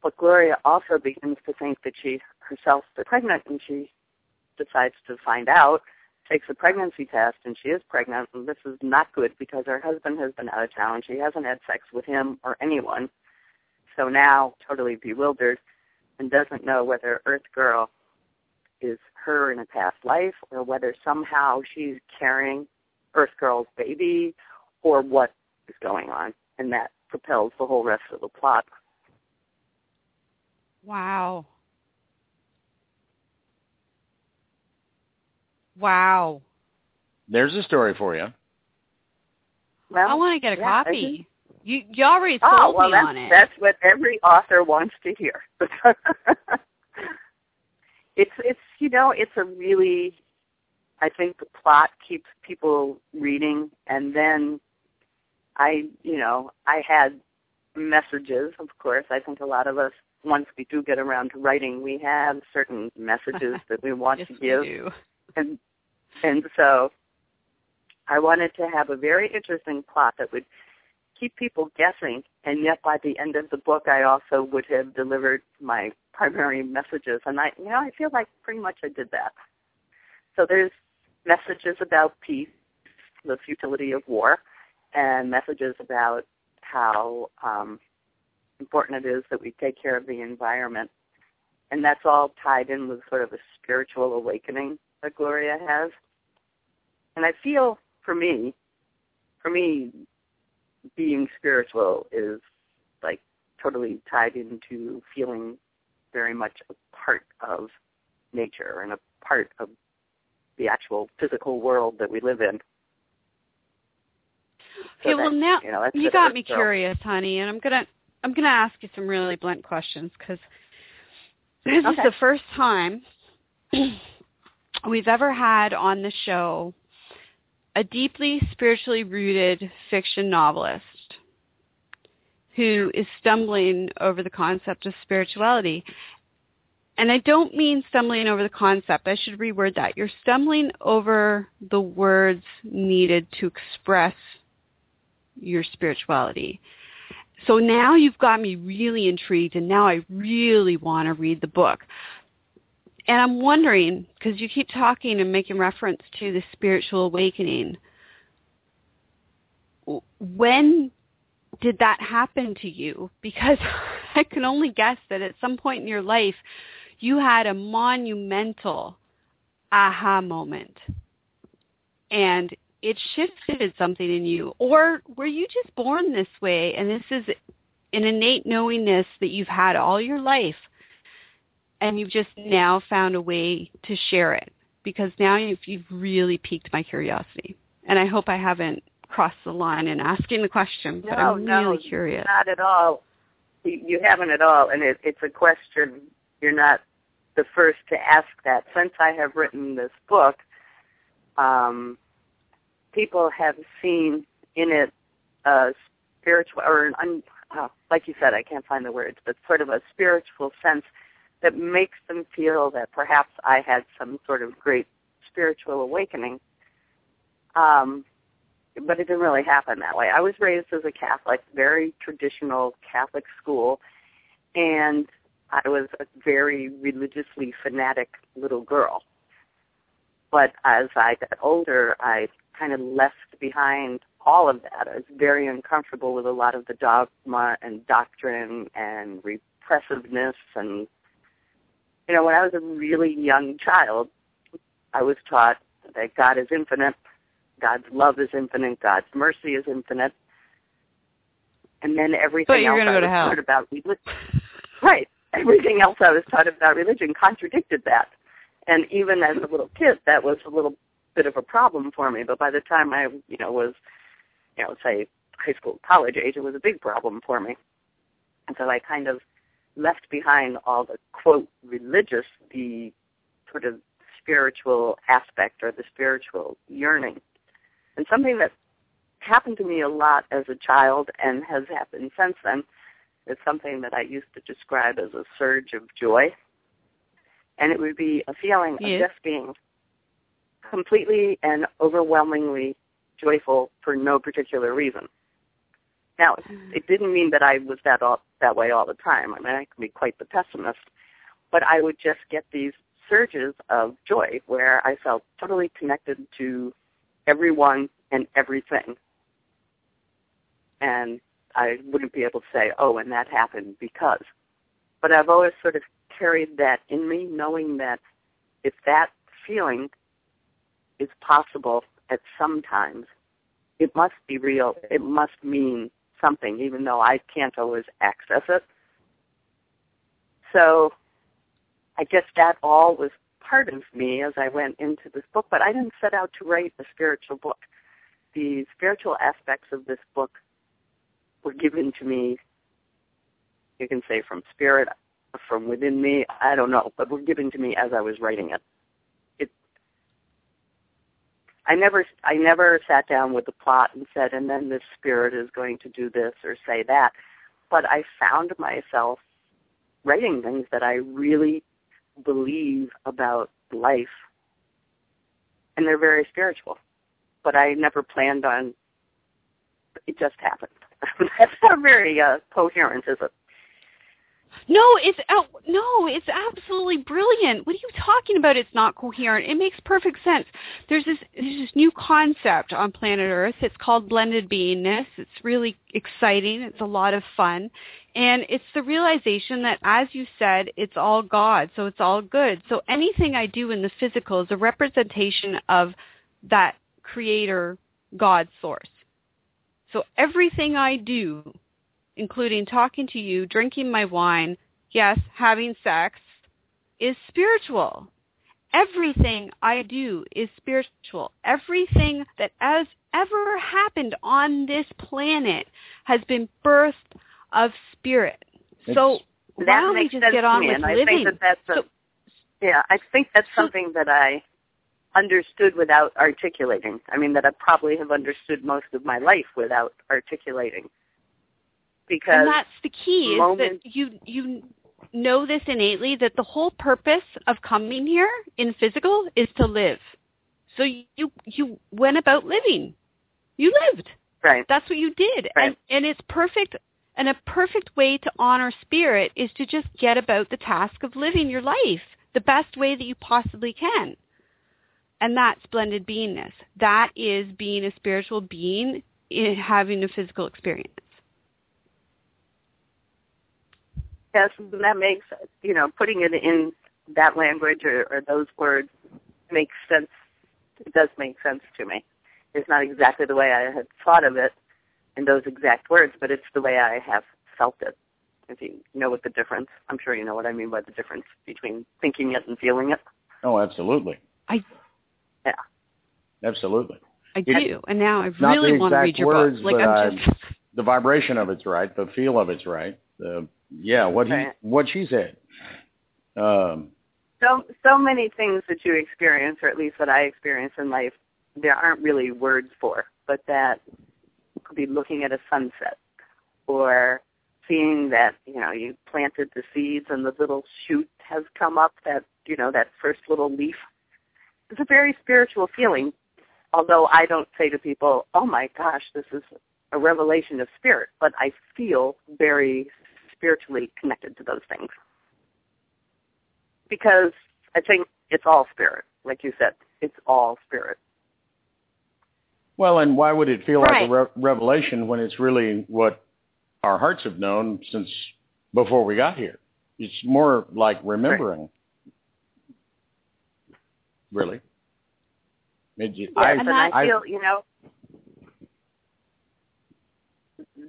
But Gloria also begins to think that she herself is pregnant, and she decides to find out, takes a pregnancy test, and she is pregnant. And this is not good because her husband has been out of town. She hasn't had sex with him or anyone. So now, totally bewildered, and doesn't know whether Earth Girl is her in a past life or whether somehow she's carrying Earth Girl's baby or what is going on. And that propels the whole rest of the plot. Wow. Wow. There's a story for you. Well, I want to get a yeah, copy. You you already oh, sold well, me on it. That's what every author wants to hear. it's it's you know it's a really I think the plot keeps people reading, and then I, you know, I had messages, of course. I think a lot of us, once we do get around to writing, we have certain messages that we want yes, to give. And and so I wanted to have a very interesting plot that would keep people guessing, and yet by the end of the book, I also would have delivered my primary messages. And I, you know, I feel like pretty much I did that. So there's messages about peace the futility of war and messages about how um, important it is that we take care of the environment. And that's all tied in with sort of a spiritual awakening that Gloria has. And I feel for me, for me, being spiritual is like totally tied into feeling very much a part of nature and a part of the actual physical world that we live in. So okay, well now you, know, you got me curious, honey, and I'm gonna I'm gonna ask you some really blunt questions because this okay. is the first time we've ever had on the show a deeply spiritually rooted fiction novelist who is stumbling over the concept of spirituality. And I don't mean stumbling over the concept. I should reword that. You're stumbling over the words needed to express your spirituality. So now you've got me really intrigued and now I really want to read the book. And I'm wondering, because you keep talking and making reference to the spiritual awakening, when did that happen to you? Because I can only guess that at some point in your life, you had a monumental aha moment. And it shifted something in you. Or were you just born this way and this is an innate knowingness that you've had all your life and you've just now found a way to share it? Because now you've, you've really piqued my curiosity. And I hope I haven't crossed the line in asking the question, but no, I'm no, really curious. Not at all. You haven't at all, and it, it's a question you're not the first to ask that. Since I have written this book, um, people have seen in it a spiritual, or an un, uh, like you said, I can't find the words, but sort of a spiritual sense that makes them feel that perhaps I had some sort of great spiritual awakening. Um, but it didn't really happen that way. I was raised as a Catholic, very traditional Catholic school, and I was a very religiously fanatic little girl. But as I got older, I kind of left behind all of that. I was very uncomfortable with a lot of the dogma and doctrine and repressiveness and you know, when I was a really young child, I was taught that God is infinite God's love is infinite. God's mercy is infinite. And then everything else I was taught about religion. Right. Everything else I was taught about religion contradicted that. And even as a little kid, that was a little bit of a problem for me. But by the time I, you know, was, you know, say high school, college age, it was a big problem for me. And so I kind of left behind all the quote religious, the sort of spiritual aspect or the spiritual yearning. And something that happened to me a lot as a child and has happened since then is something that I used to describe as a surge of joy. And it would be a feeling yes. of just being completely and overwhelmingly joyful for no particular reason. Now, mm-hmm. it didn't mean that I was that all, that way all the time. I mean, I can be quite the pessimist, but I would just get these surges of joy where I felt totally connected to everyone and everything. And I wouldn't be able to say, oh, and that happened because. But I've always sort of carried that in me, knowing that if that feeling is possible at some times, it must be real. It must mean something, even though I can't always access it. So I guess that all was part of me as I went into this book, but I didn't set out to write a spiritual book. The spiritual aspects of this book were given to me, you can say from spirit, from within me, I don't know, but were given to me as I was writing it. I never I never sat down with the plot and said, and then this spirit is going to do this or say that. But I found myself writing things that I really believe about life, and they're very spiritual. But I never planned on. It just happened. That's not very uh, coherent, is it? No, it's out. No, it's absolutely brilliant. What are you talking about? It's not coherent. It makes perfect sense. There's this there's this new concept on planet Earth. It's called blended beingness. It's really exciting. It's a lot of fun. And it's the realization that as you said, it's all God, so it's all good. So anything I do in the physical is a representation of that creator God source. So everything I do including talking to you, drinking my wine, yes, having sex, is spiritual. Everything I do is spiritual. Everything that has ever happened on this planet has been birthed of spirit. It's, so that why don't we just get on with and I living? think that that's a, So- yeah, I think that's So- something that I understood without articulating. I mean, that I probably have understood most of my life without articulating. Because and that's the key is that you you know this innately that the whole purpose of coming here in physical is to live. So you you went about living. You lived. right, That's what you did. Right. And and it's perfect and a perfect way to honor spirit is to just get about the task of living your life the best way that you possibly can. And that's blended beingness. That is being a spiritual being in having a physical experience. Yes, that makes you know putting it in that language or, or those words makes sense. It does make sense to me. It's not exactly the way I had thought of it in those exact words, but it's the way I have felt it. If you know what the difference, I'm sure you know what I mean by the difference between thinking it and feeling it. Oh, absolutely. I Yeah. Absolutely. I It- do. And now I really want to read your words, book. Like but I'm I- just uh, The vibration of it's right. The feel of it's right. The yeah, what he what she said. Um, So so many things that you experience, or at least that I experience in life, there aren't really words for, but that could be looking at a sunset, or seeing that you know you planted the seeds and the little shoot has come up. That you know that first little leaf. It's a very spiritual feeling. Although I don't say to people, "Oh my gosh, this is a revelation of spirit," but I feel very spiritually connected to those things because I think it's all spirit, like you said. It's all spirit. well, and why would it feel like a re- revelation when it's really what our hearts have known since before we got here? It's more like remembering. Really. It, Yes, I, and that- I feel, you know,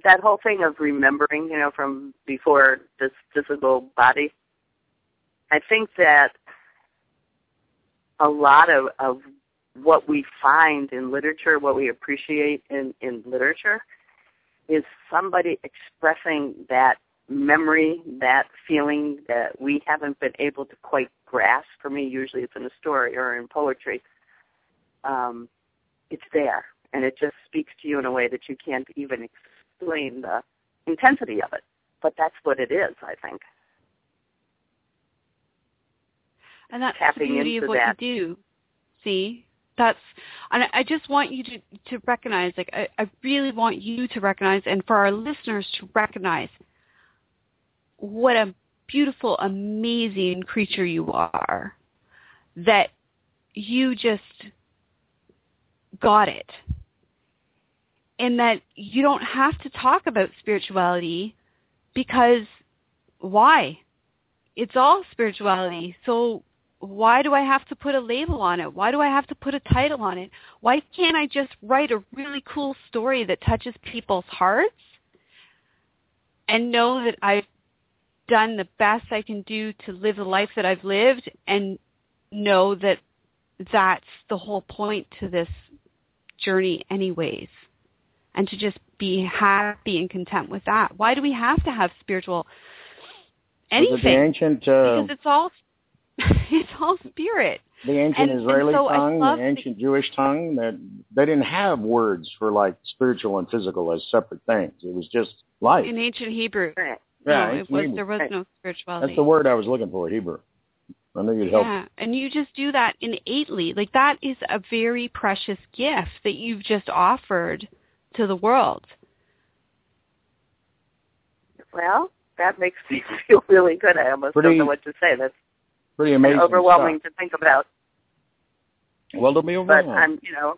that whole thing of remembering, you know, from before this physical body. I think that a lot of, of what we find in literature, what we appreciate in, in literature, is somebody expressing that memory, that feeling that we haven't been able to quite grasp. For me, usually it's in a story or in poetry. Um, it's there, and it just speaks to you in a way that you can't even explain the intensity of it. But that's what it is, I think. And that's the tapping beauty of what that. you do. See, that's, and I- I just want you to to recognize. Like, I, I really want you to recognize, and for our listeners to recognize, what a beautiful, amazing creature you are. That you just got it, and that you don't have to talk about spirituality because why? It's all spirituality. So why do I have to put a label on it? Why do I have to put a title on it? Why can't I just write a really cool story that touches people's hearts and know that I've done the best I can do to live the life that I've lived and know that that's the whole point to this journey anyways and to just be happy and content with that. Why do we have to have spiritual was it the anything? ancient uh, because it's all it's all spirit. the ancient and- and Israeli so tongue, the the- ancient Jewish tongue, that they didn't have words for like spiritual and physical as separate things. It was just life. In ancient Hebrew, yeah, no, it was, Hebrew. there was no spirituality. That's the word I was looking for, Hebrew. I knew you'd help. Yeah, and you just do that innately. Like that is a very precious gift that you've just offered to the world. Well, that makes me feel really good. I almost Pretty- don't know what to say. That's Pretty amazing. overwhelming stuff. to think about. Well, to be But overwhelming. I'm, you know,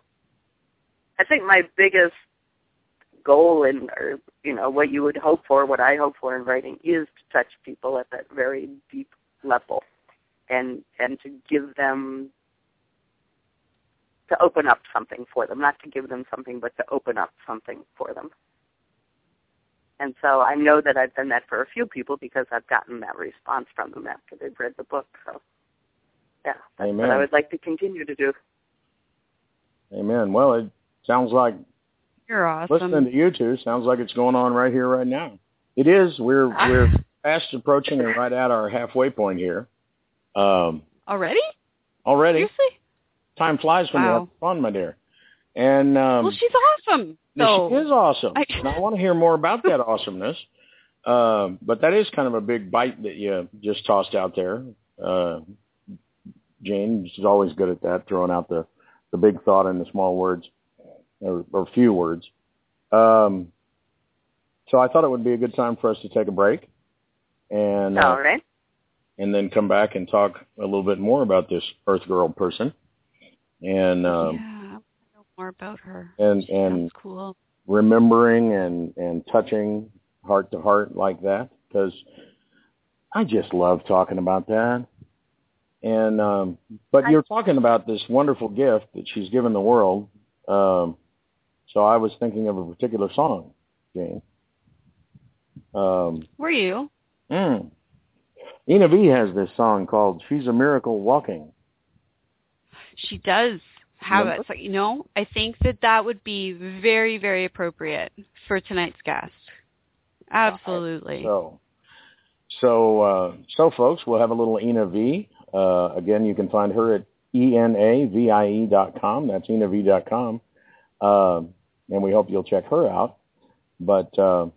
I think my biggest goal and or you know, what you would hope for, what I hope for in writing, is to touch people at that very deep level, and and to give them, to open up something for them, not to give them something, but to open up something for them. And so I know that I've done that for a few people because I've gotten that response from them after they've read the book. So, yeah, that's Amen. what I would like to continue to do. Amen. Well, it sounds like You're awesome. listening to you two sounds like it's going on right here, right now. It is. We're we're fast approaching and right at our halfway point here. Um, Already? already, Seriously? Time flies when you're having fun, my dear. And um, well, she's awesome. So she is awesome. I- I want to hear more about that awesomeness. Um, but that is kind of a big bite that you just tossed out there. Uh, Jane, she's always good at that, throwing out the, the big thought in the small words or, or few words. Um, so I thought it would be a good time for us to take a break and uh, All right. and then come back and talk a little bit more about this Earth Girl person. And um, yeah, I know more about her. and She and cool. remembering and and touching heart to heart like that because I just love talking about that. And um but I- you're talking about this wonderful gift that she's given the world. Um so I was thinking of a particular song, Jane. Um Were you? mm, Ina V has this song called She's a Miracle Walking. She does have Remember? it. So, you know, I think that that would be very, very appropriate for tonight's guest. Absolutely. So, so, uh, so folks, we'll have a little Ina V. Uh, again, you can find her at E dot com. That's enav dot com. Um, and we hope you'll check her out. But uh,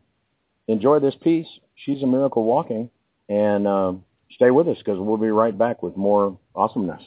enjoy this piece. She's a miracle walking. And um, stay with us because we'll be right back with more awesomeness.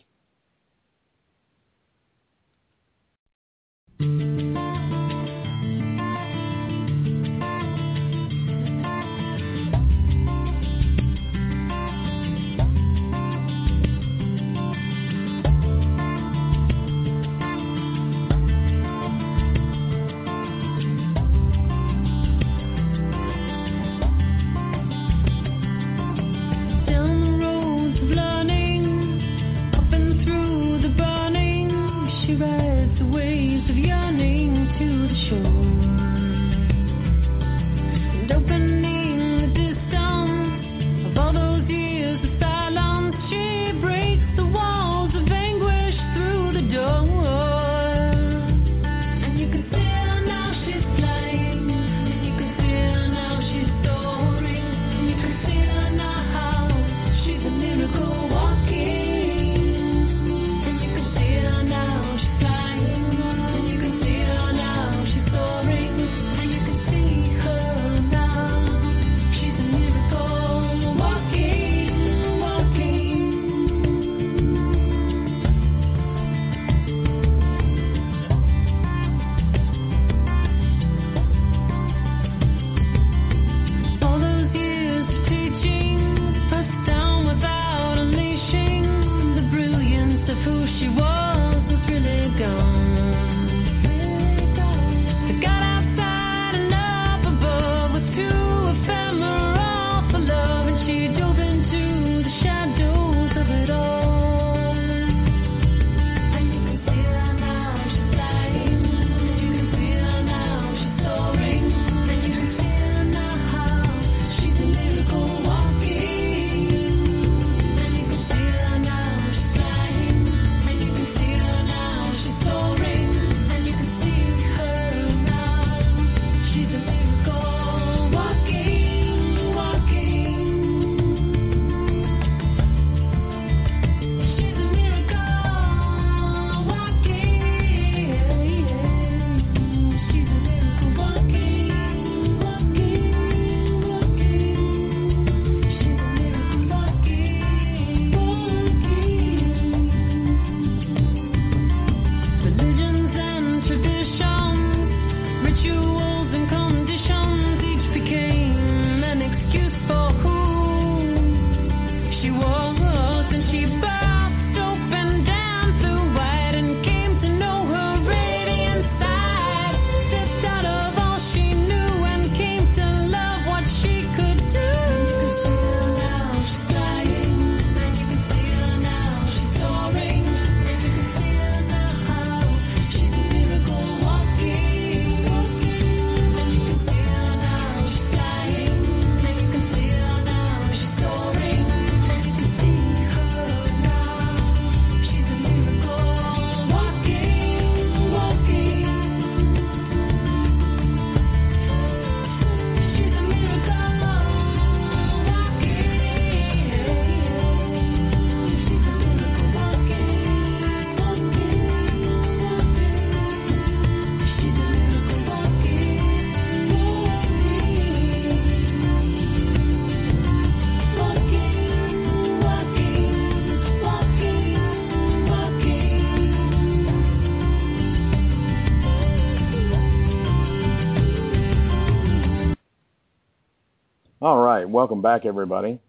Right. Welcome back, everybody.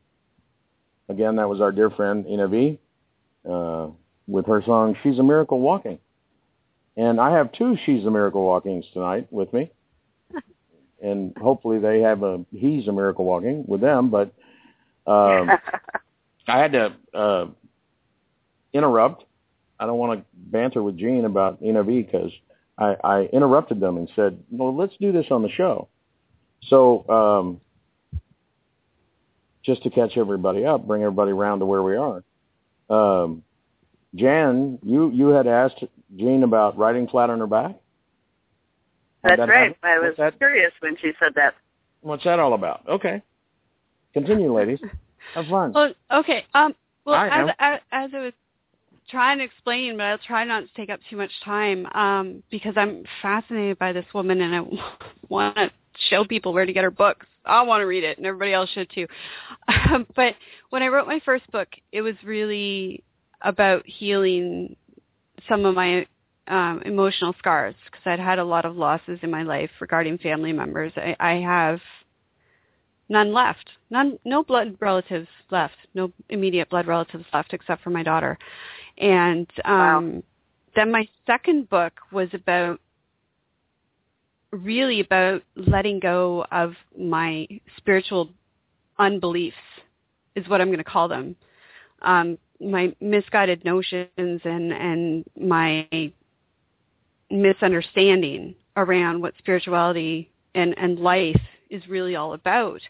Again, that was our dear friend Ina V uh, with her song She's a Miracle Walking. And I have two She's a Miracle Walkings tonight with me. and hopefully they have a He's a Miracle Walking with them. But um, I had to uh, interrupt. I don't want to banter with Gene about Ina V because I, I interrupted them and said, well, let's do this on the show. So um, just to catch everybody up, bring everybody around to where we are. Um, Jan, you you had asked Jean about riding flat on her back. That's that right. I was that, curious when she said that. What's that all about? Okay, continue, ladies. Have fun. Well, okay. Um. Well, as, as, as I was trying to explain, but I'll try not to take up too much time um, because I'm fascinated by this woman and I want to show people where to get her books. I want to read it, and everybody else should too. Um, but when I wrote my first book, it was really about healing some of my um, emotional scars because I'd had a lot of losses in my life regarding family members. I, I have none left, none, no blood relatives left, no immediate blood relatives left except for my daughter. And um, wow. then my second book was about really about letting go of my spiritual unbeliefs is what I'm going to call them. Um, my misguided notions and and my misunderstanding around what spirituality and and life is really all about.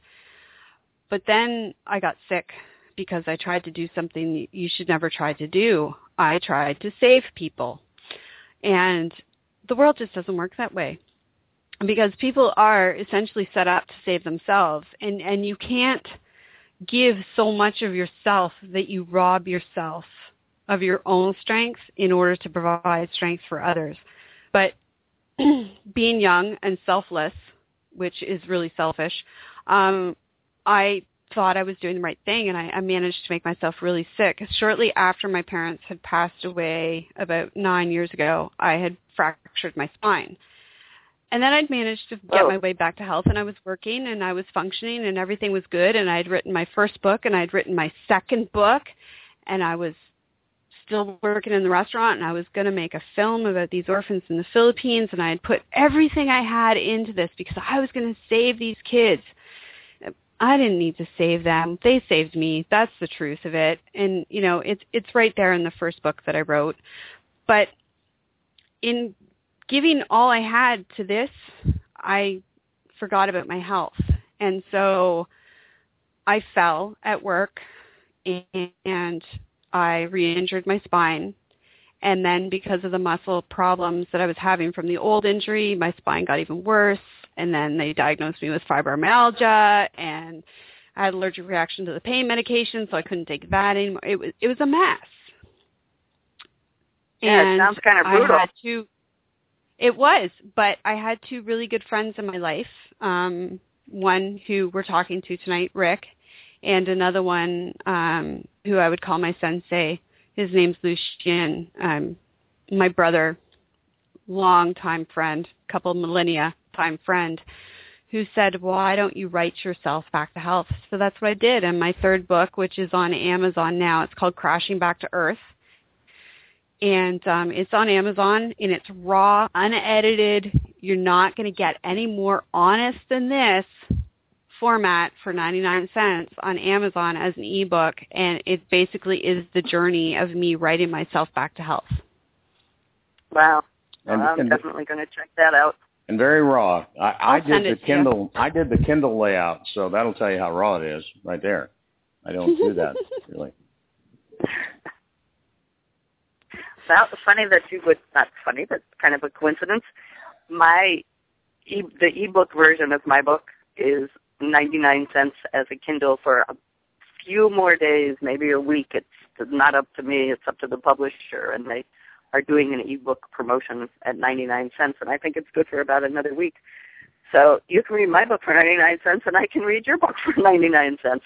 But then I got sick because I tried to do something you should never try to do. I tried to save people. And the world just doesn't work that way. Because people are essentially set up to save themselves and and you can't give so much of yourself that you rob yourself of your own strength in order to provide strength for others. But being young and selfless, which is really selfish, um, I thought I was doing the right thing and I, I managed to make myself really sick. Shortly after my parents had passed away about nine years ago, I had fractured my spine and then I'd managed to get oh. my way back to health and I was working and I was functioning and everything was good and I'd written my first book and I'd written my second book and I was still working in the restaurant and I was going to make a film about these orphans in the Philippines and I had put everything I had into this because I was going to save these kids. I didn't need to save them. They saved me. That's the truth of it. And you know, it's it's right there in the first book that I wrote. But in giving all I had to this, I forgot about my health. And so I fell at work and I re-injured my spine. And then because of the muscle problems that I was having from the old injury, my spine got even worse. And then they diagnosed me with fibromyalgia and I had allergic reaction to the pain medication, so I couldn't take that anymore. It was it was a mess. Yeah, and it sounds kind of brutal. I had to it was, but I had two really good friends in my life. Um, one who we're talking to tonight, Rick, and another one um, who I would call my sensei. His name's Lucien. Um, my brother, long time friend, couple millennia time friend, who said, "Why don't you write yourself back to health?" So that's what I did. And my third book, which is on Amazon now, it's called Crashing Back to Earth and um, it's on Amazon and it's raw, unedited. You're not going to get any more honest than this format for 99 cents on Amazon as an ebook, and it basically is the journey of me writing myself back to health. Wow, well, I'm and, definitely going to check that out. And very raw. I, I did the Kindle. I did the Kindle layout, so that'll tell you how raw it is right there. I don't do that really. That funny that you would not funny, but kind of a coincidence. My e, the ebook version of my book is 99 cents as a Kindle for a few more days, maybe a week. It's not up to me; it's up to the publisher, and they are doing an ebook promotion at 99 cents, and I think it's good for about another week. So you can read my book for 99 cents, and I can read your book for 99 cents.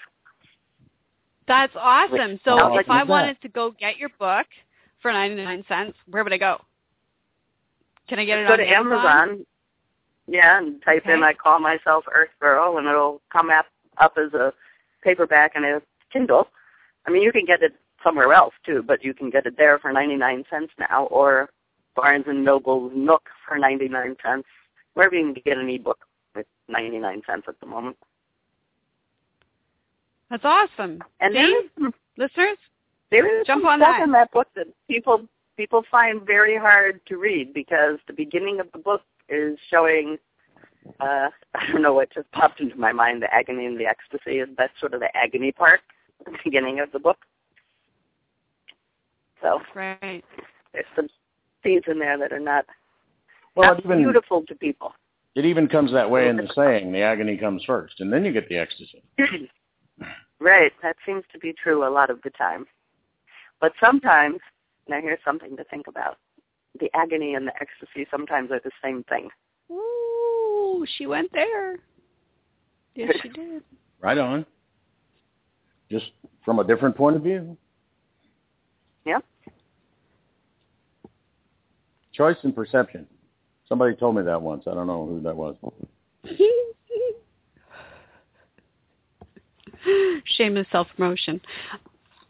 That's awesome. So if I wanted to go get your book, for 99 cents, where would I go? Can I get it go on to Amazon? Amazon? Yeah, and type okay. in I call myself Earth Girl and it'll come up up as a paperback and a Kindle. I mean, you can get it somewhere else too, but you can get it there for 99 cents now, or Barnes and Noble's Nook for 99 cents. Wherever you can get an ebook with 99 cents at the moment. That's awesome. And See? is, Listeners, there is Jump on stuff that. in that book that people people find very hard to read because the beginning of the book is showing uh I don't know what just popped into my mind, the agony and the ecstasy is that's sort of the agony part at the beginning of the book. So right. there's some scenes in there that are not, Well, not even beautiful to people. it even comes that way in the saying, the agony comes first, and then you get the ecstasy. right, that seems to be true a lot of the time. But sometimes, now here's something to think about. The agony and the ecstasy sometimes are the same thing. Ooh, she went there. Yes, she did. Right on. Just from a different point of view. Yep. Choice and perception. Somebody told me that once. I don't know who that was. Shameless self promotion.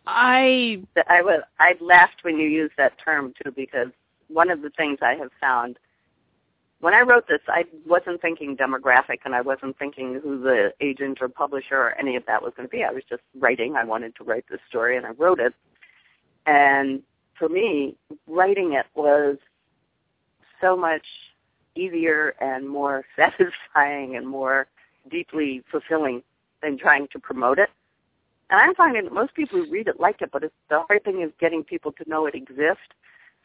I I was I laughed when you used that term too because one of the things I have found when I wrote this I wasn't thinking demographic and I wasn't thinking who the agent or publisher or any of that was going to be. I was just writing. I wanted to write this story and I wrote it. And for me, writing it was so much easier and more satisfying and more deeply fulfilling than trying to promote it. And I'm finding that most people who read it like it, but it's, the hard thing is getting people to know it exists.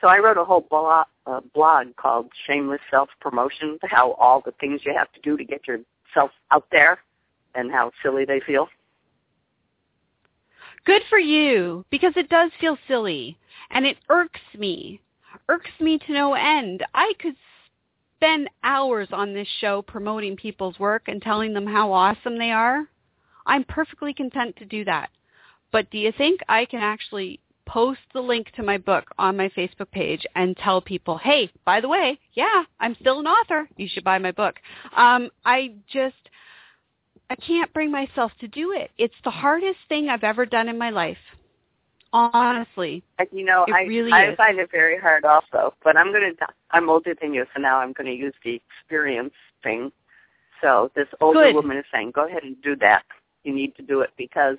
So I wrote a whole blog, uh, blog called Shameless Self-Promotion, how all the things you have to do to get yourself out there and how silly they feel. good for you because it does feel silly and it irks me. Irks me to no end. I could spend hours on this show promoting people's work and telling them how awesome they are. I'm perfectly content to do that. But do you think I can actually post the link to my book on my Facebook page and tell people, hey, by the way, yeah, I'm still an author. You should buy my book. Um, I just, I can't bring myself to do it. It's the hardest thing I've ever done in my life. Honestly. You know, I really I is. find it very hard also. But I'm going to I'm older than you, so now I'm going to use the experience thing. So this older Good. woman is saying, go ahead and do that. You need to do it because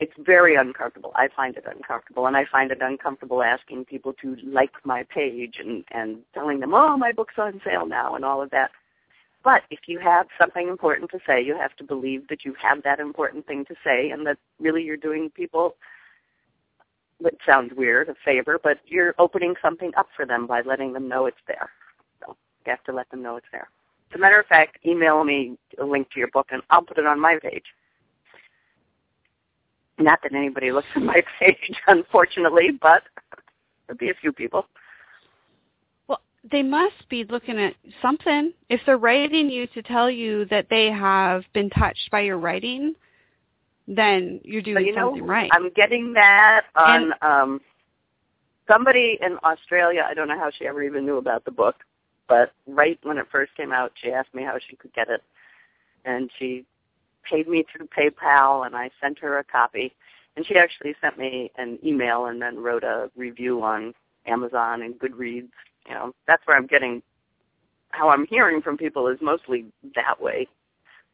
it's very uncomfortable. I find it uncomfortable, and I find it uncomfortable asking people to like my page and and telling them, oh, my book's on sale now, and all of that. But if you have something important to say, you have to believe that you have that important thing to say, and that really you're doing people. It sounds weird, a favor, but you're opening something up for them by letting them know it's there. So you have to let them know it's there. As a matter of fact, email me a link to your book, and I'll put it on my page. Not that anybody looks at my page, unfortunately, but there'll be a few people. Well, they must be looking at something. If they're writing you to tell you that they have been touched by your writing, then you're doing you know, something right. I'm getting that on um somebody in Australia. I don't know how she ever even knew about the book, but right when it first came out, she asked me how she could get it, and she paid me through PayPal, and I sent her a copy. And she actually sent me an email and then wrote a review on Amazon and Goodreads. You know, that's where I'm getting. How I'm hearing from people is mostly that way,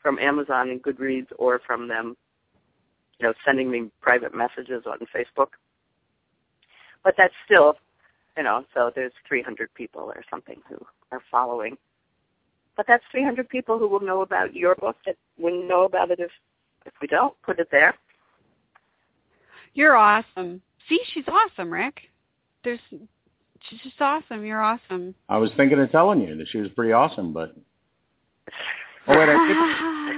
from Amazon and Goodreads, or from them you know, sending me private messages on Facebook. But that's still, you know, so there's 300 people or something who are following. But that's 300 people who will know about your book that wouldn't know about it if if we don't put it there. You're awesome. See, she's awesome, Rick. There's she's just awesome. You're awesome. I was thinking of telling you that she was pretty awesome, but oh wait, I think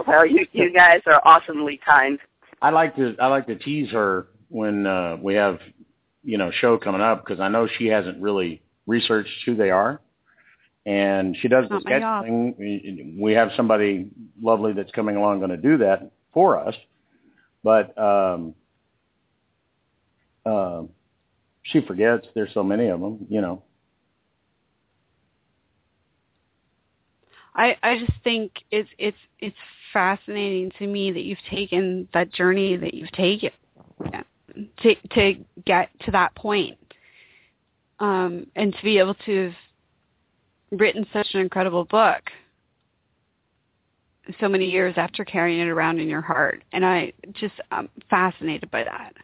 Well, you you guys are awesomely kind. I like to I like to tease her when uh, we have you know show coming up because I know she hasn't really researched who they are, and she does the Not my sketch job. thing. We- We have somebody lovely that's coming along going to do that for us, but um, uh, she forgets. There's so many of them, you know. I I just think it's it's it's fascinating to me that you've taken that journey that you've taken to to get to that point, um, and to be able to have written such an incredible book so many years after carrying it around in your heart, and I just I'm fascinated by that.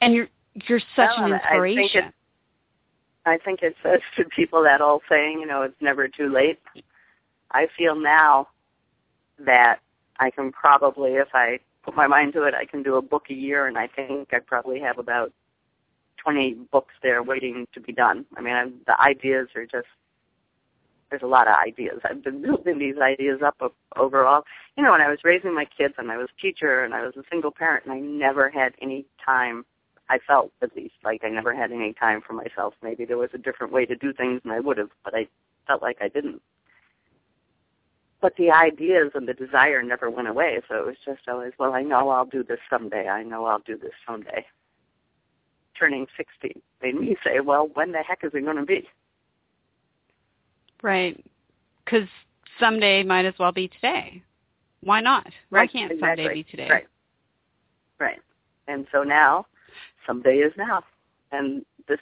And you're you're such well, an inspiration. I think it says to people that old saying, you know, it's never too late. I feel now that I can probably, if I put my mind to it, I can do a book a year, and I think I probably have about 20 books there waiting to be done. I mean, I'm, the ideas are just there's a lot of ideas. I've been building these ideas up overall. You know, when I was raising my kids and I was a teacher and I was a single parent and I never had any time I felt at least like I never had any time for myself. Maybe there was a different way to do things and I would have, but I felt like I didn't. But the ideas and the desire never went away, so it was just always, well, I know I'll do this someday. I know I'll do this someday. Turning 60 made me say, well, when the heck is it going to be? Right. Because someday might as well be today. Why not? Why right, can't exactly. someday be today? Right. Right. And so now someday is now. And this,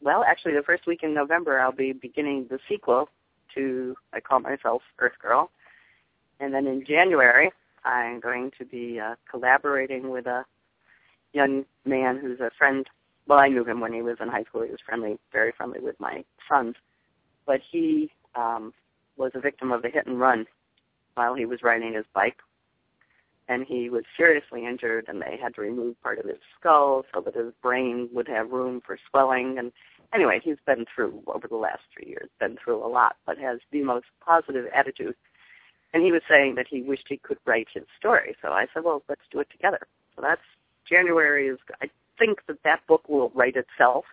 well, actually, the first week in November, I'll be beginning the sequel to I Call Myself Earth Girl. And then in January, I'm going to be uh, collaborating with a young man who's a friend. Well, I knew him when he was in high school. He was friendly, very friendly with my sons. But he um, was a victim of a hit and run while he was riding his bike. And he was seriously injured and they had to remove part of his skull so that his brain would have room for swelling. And anyway he's been through over the last three years been through a lot but has the most positive attitude. And he was saying that he wished he could write his story. So i said well let's do it together. So that's january is i think that that book will write itself.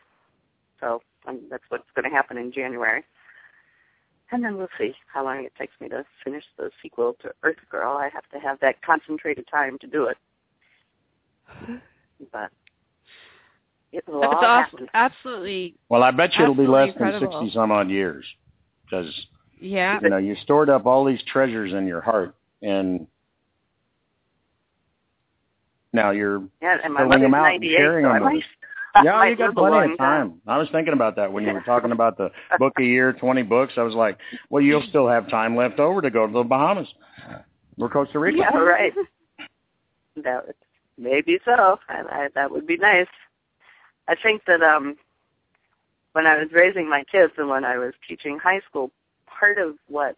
So um, that's what's going to happen in january and then we'll see how long it takes me to finish the sequel to Earth Girl. I have to have that concentrated time to do it. But it will That's all awesome. happen. absolutely. Well, I bet you it'll be less incredible. than 60 some odd years because, Yeah. you know, you stored up all these treasures in your heart and now you're Yeah, and my filling them out and sharing so them with might, Yeah, you got plenty of time. I was thinking about that when you were talking about the book a year, 20 books. I was like, well, you'll still have time left over to go to the Bahamas or Costa Rica. Yeah, right. That would, maybe so. I, I, that would be nice. I think that um when I was raising my kids and when I was teaching high school, part of what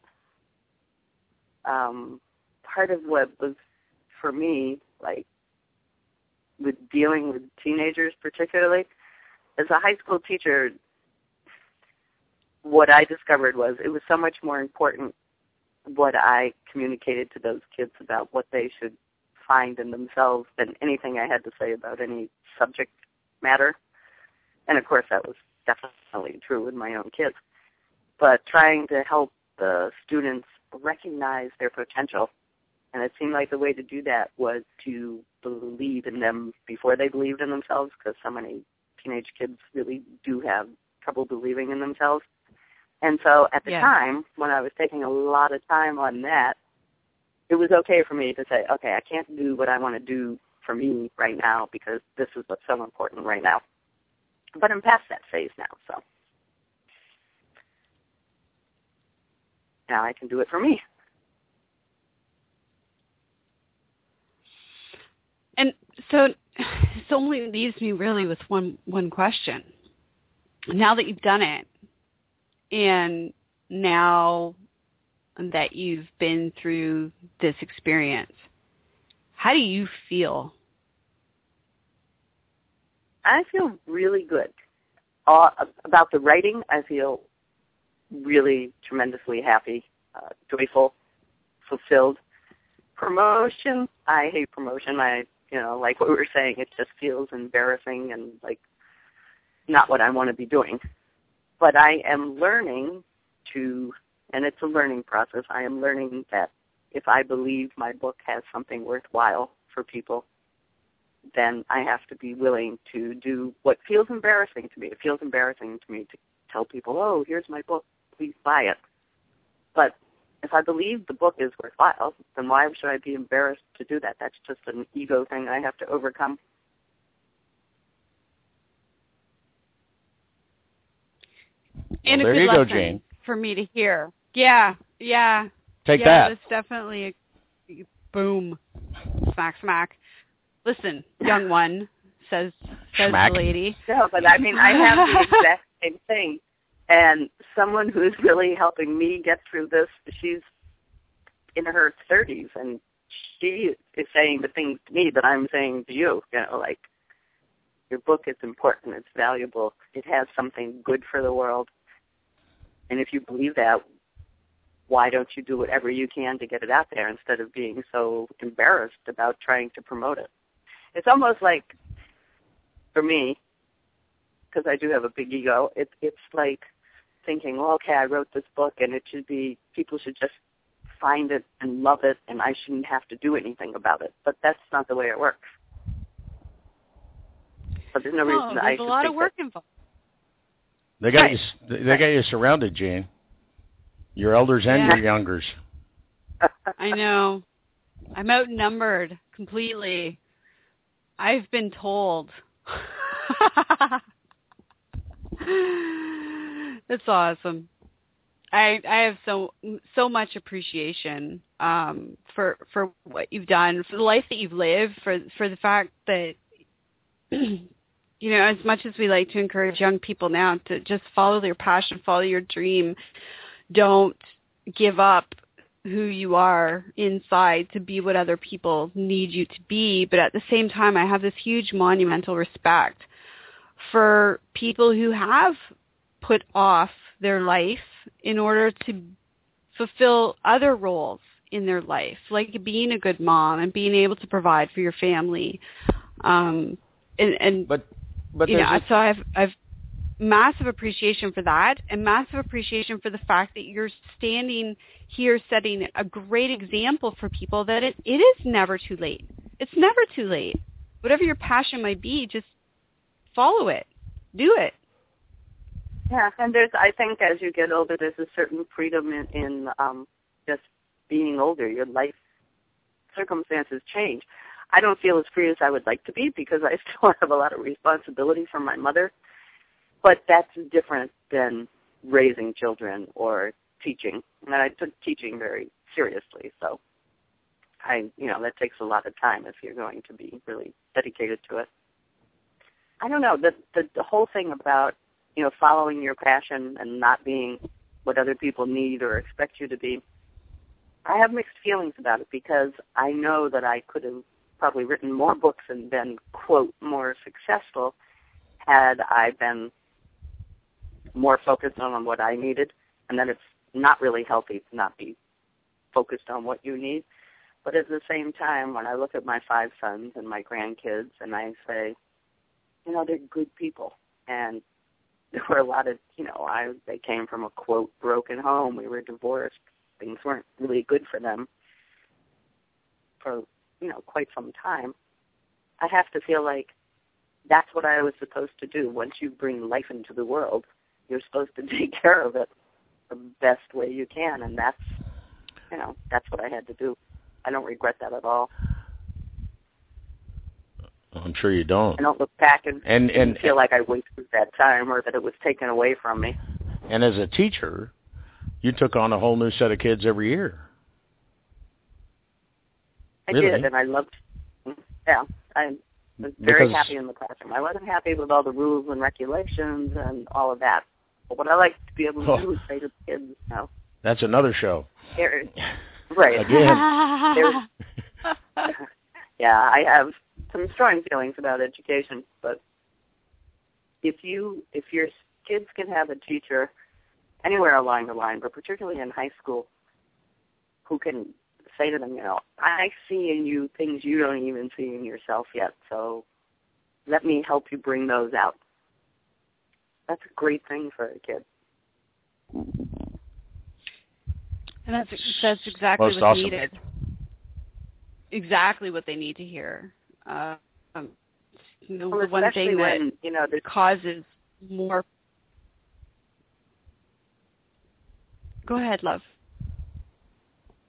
um part of what was for me like with dealing with teenagers particularly as a high school teacher what I discovered was it was so much more important what I communicated to those kids about what they should find in themselves than anything I had to say about any subject matter. And of course that was definitely true with my own kids. But trying to help the students recognize their potential. And it seemed like the way to do that was to believe in them before they believed in themselves because so many teenage kids really do have trouble believing in themselves. And so at the Yeah. time, when I was taking a lot of time on that, it was okay for me to say, okay, I can't do what I want to do for me right now because this is what's so important right now. But I'm past that phase now, so now I can do it for me. And so it only leaves me really with one one question. Now that you've done it, and now that you've been through this experience, how do you feel? I feel really good. Uh, about the writing, I feel really tremendously happy, uh, joyful, fulfilled. Promotion, I hate promotion. I, you know, like what we were saying, it just feels embarrassing and like not what I want to be doing. But I am learning to, and it's a learning process. I am learning that if I believe my book has something worthwhile for people, then I have to be willing to do what feels embarrassing to me. It feels embarrassing to me to tell people, "Oh, here's my book. Please buy it." But if I believe the book is worthwhile, then why should I be embarrassed to do that? That's just an ego thing I have to overcome. And Well, a there good you go, lesson Jane. for me to hear. Yeah, yeah. Take yeah, that. That's definitely a boom. Smack smack. Listen, young one, says says Schmack. the lady. No, but I mean, I have the exact same thing. And someone who's really helping me get through this, she's in her 30s, and she is saying the things to me that I'm saying to you. You know, like your book is important, it's valuable, it has something good for the world, and if you believe that, why don't you do whatever you can to get it out there instead of being so embarrassed about trying to promote it? It's almost like, for me, because I do have a big ego, it, it's like thinking, well, okay, I wrote this book and it should be, people should just find it and love it and I shouldn't have to do anything about it. But that's not the way it works. But there's no No, reason that I there's a should lot think of work involved. They got Right. you. s- They got you surrounded, Jane. Your elders and Yeah. your youngers. I know. I'm outnumbered completely. I've been told. That's awesome. I I have so so much appreciation um for for what you've done, for the life that you've lived, for for the fact that you know, as much as we like to encourage young people now to just follow their passion, follow your dream, don't give up who you are inside to be what other people need you to be. But at the same time, I have this huge monumental respect for people who have put off their life in order to fulfill other roles in their life, like being a good mom and being able to provide for your family. Um, and, and But but you know, a- so I've I've massive appreciation for that and massive appreciation for the fact that you're standing here setting a great example for people that it, it is never too late. It's never too late. Whatever your passion might be, just follow it. Do it. Yeah, and there's I think as you get older, there's a certain freedom in, in um, just being older. Your life circumstances change. I don't feel as free as I would like to be because I still have a lot of responsibility for my mother, but that's different than raising children or teaching. And I took teaching very seriously, so I, you know, that takes a lot of time if you're going to be really dedicated to it. I don't know the the, the whole thing about you know, following your passion and not being what other people need or expect you to be. I have mixed feelings about it because I know that I could have probably written more books and been, quote, more successful had I been more focused on what I needed and that it's not really healthy to not be focused on what you need. But at the same time, when I look at my five sons and my grandkids and I say, you know, they're good people and there were a lot of you know i they came from a quote broken home. We were divorced. Things weren't really good for them for you know quite some time. I have to feel like that's what i was supposed to do. Once you bring life into the world you're supposed to take care of it the best way you can. And that's you know that's what i had to do. I don't regret that at all I'm sure you don't. i don't look back and, And and feel like i wasted that time or that it was taken away from me and as a teacher, you took on a whole new set of kids every year. I Really? did, and I loved. Yeah, I was very Because- happy in the classroom. I wasn't happy with all the rules and regulations and all of that. But what I like to be able to Oh. do is say to the kids, you know, That's another show. right? Again. yeah, I have some strong feelings about education, but if you if your kids can have a teacher anywhere along the line, but particularly in high school, who can say to them, you know, I see in you things you don't even see in yourself yet, so let me help you bring those out. That's a great thing for a kid. And that's that's exactly Most what's awesome. needed. Exactly what they need to hear. Uh, um, you know, Well, the one thing that you know, there's causes more. Go ahead, love.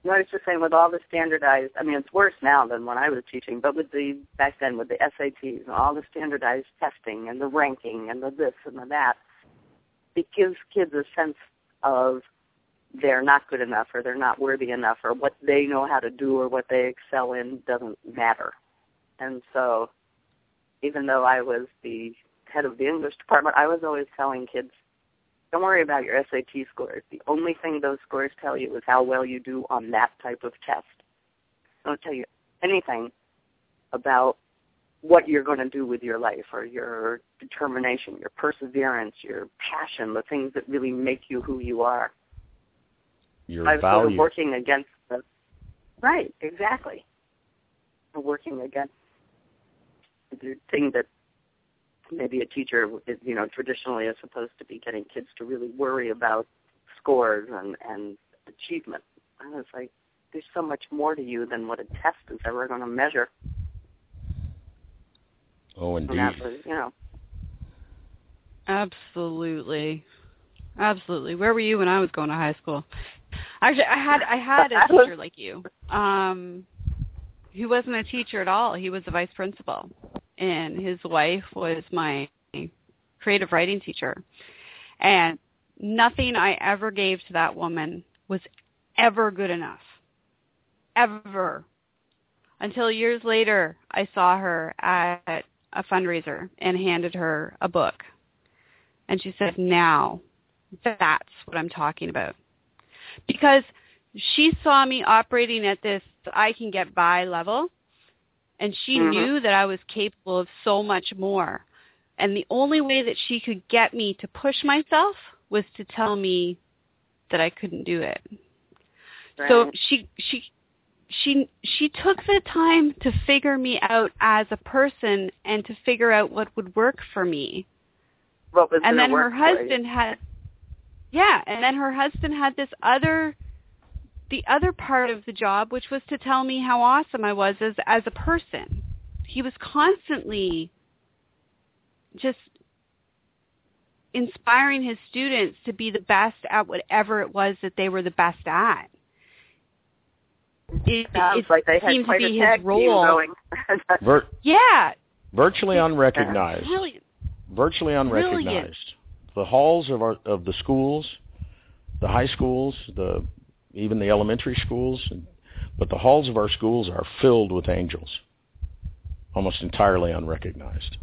No, I was just saying with all the standardized. I mean, it's worse now than when I was teaching, but with the back then with the SATs and all the standardized testing and the ranking and the this and the that, it gives kids a sense of they're not good enough or they're not worthy enough or what they know how to do or what they excel in doesn't matter. And so, even though I was the head of the English department, I was always telling kids don't worry about your SAT scores. The only thing those scores tell you is how well you do on that type of test. They don't tell you anything about what you're going to do with your life or your determination, your perseverance, your passion, the things that really make you who you are. Your I was value. sort of working against the right, exactly. Working against the thing that maybe a teacher, you know, traditionally is supposed to be getting kids to really worry about scores and and achievement. I was like, there's so much more to you than what a test is ever going to measure. Oh, And indeed. that was, you know, Absolutely. Absolutely. Where were you when I was going to high school? Actually, I had I had a I was- teacher like you. Um he wasn't a teacher at all. He was a vice principal. And his wife was my creative writing teacher. And nothing I ever gave to that woman was ever good enough. Ever. Until years later, I saw her at a fundraiser and handed her a book. And she said, now, that's what I'm talking about. Because she saw me operating at this I can get by level, and she Mhm. knew that I was capable of so much more. And the only way that she could get me to push myself was to tell me that I couldn't do it. So she she she she took the time to figure me out as a person and to figure out what would work for me. what was And then her husband had Yeah, and then her husband had this other the other part of the job which was to tell me how awesome I was as as a person. He was constantly just inspiring his students to be the best at whatever it was that they were the best at. It, Sounds it like they had seemed to quite be a tag his role. going. Vir- Yeah, virtually It's unrecognized. brilliant. virtually Brilliant. unrecognized. The halls of our of the schools, the high schools, the even the elementary schools, but the halls of our schools are filled with angels, almost entirely unrecognized.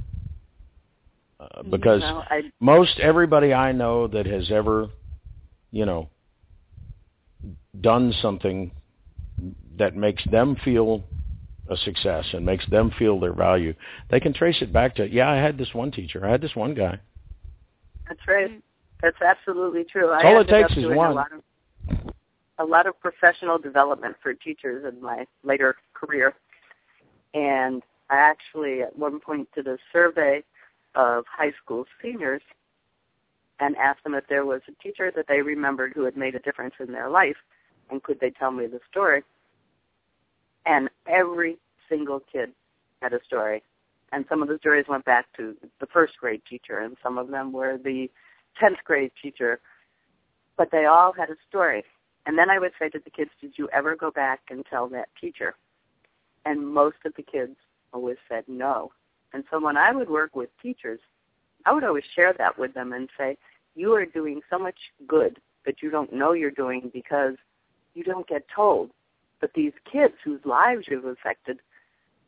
Uh, because No, I, most everybody I know that has ever, you know, done something that makes them feel a success and makes them feel their value, they can trace it back to, yeah, I had this one teacher, I had this one guy. That's right. That's absolutely true. I All it takes is one. A lot, of, a lot of professional development for teachers in my later career, and I actually at one point did a survey of high school seniors and asked them if there was a teacher that they remembered who had made a difference in their life, and could they tell me the story. And every single kid had a story and some of the stories went back to the first grade teacher, and some of them were the tenth grade teacher. But they all had a story. And then I would say to the kids, "Did you ever go back and tell that teacher?" And most of the kids always said no. And so when I would work with teachers, I would always share that with them and say, "You are doing so much good that you don't know you're doing because you don't get told." But these kids whose lives you've affected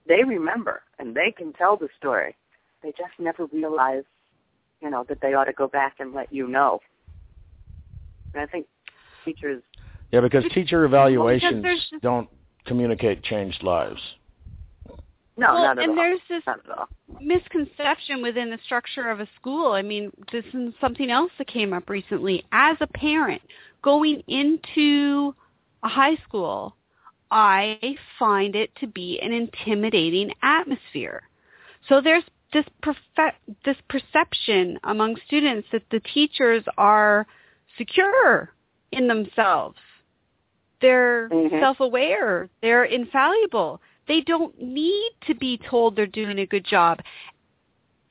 they remember and they can tell the story. They just never realize, you know, that they ought to go back and let you know. And I think teachers Yeah, because teacher evaluations there's just- don't communicate changed lives. no, well, not at and all. there's this Not at all. misconception within the structure of a school. I mean, this is something else that came up recently. As a parent, going into a high school, I find it to be an intimidating atmosphere. So there's this perfe- this perception among students that the teachers are secure in themselves. They're Mhm. self-aware. They're infallible. They don't need to be told they're doing a good job.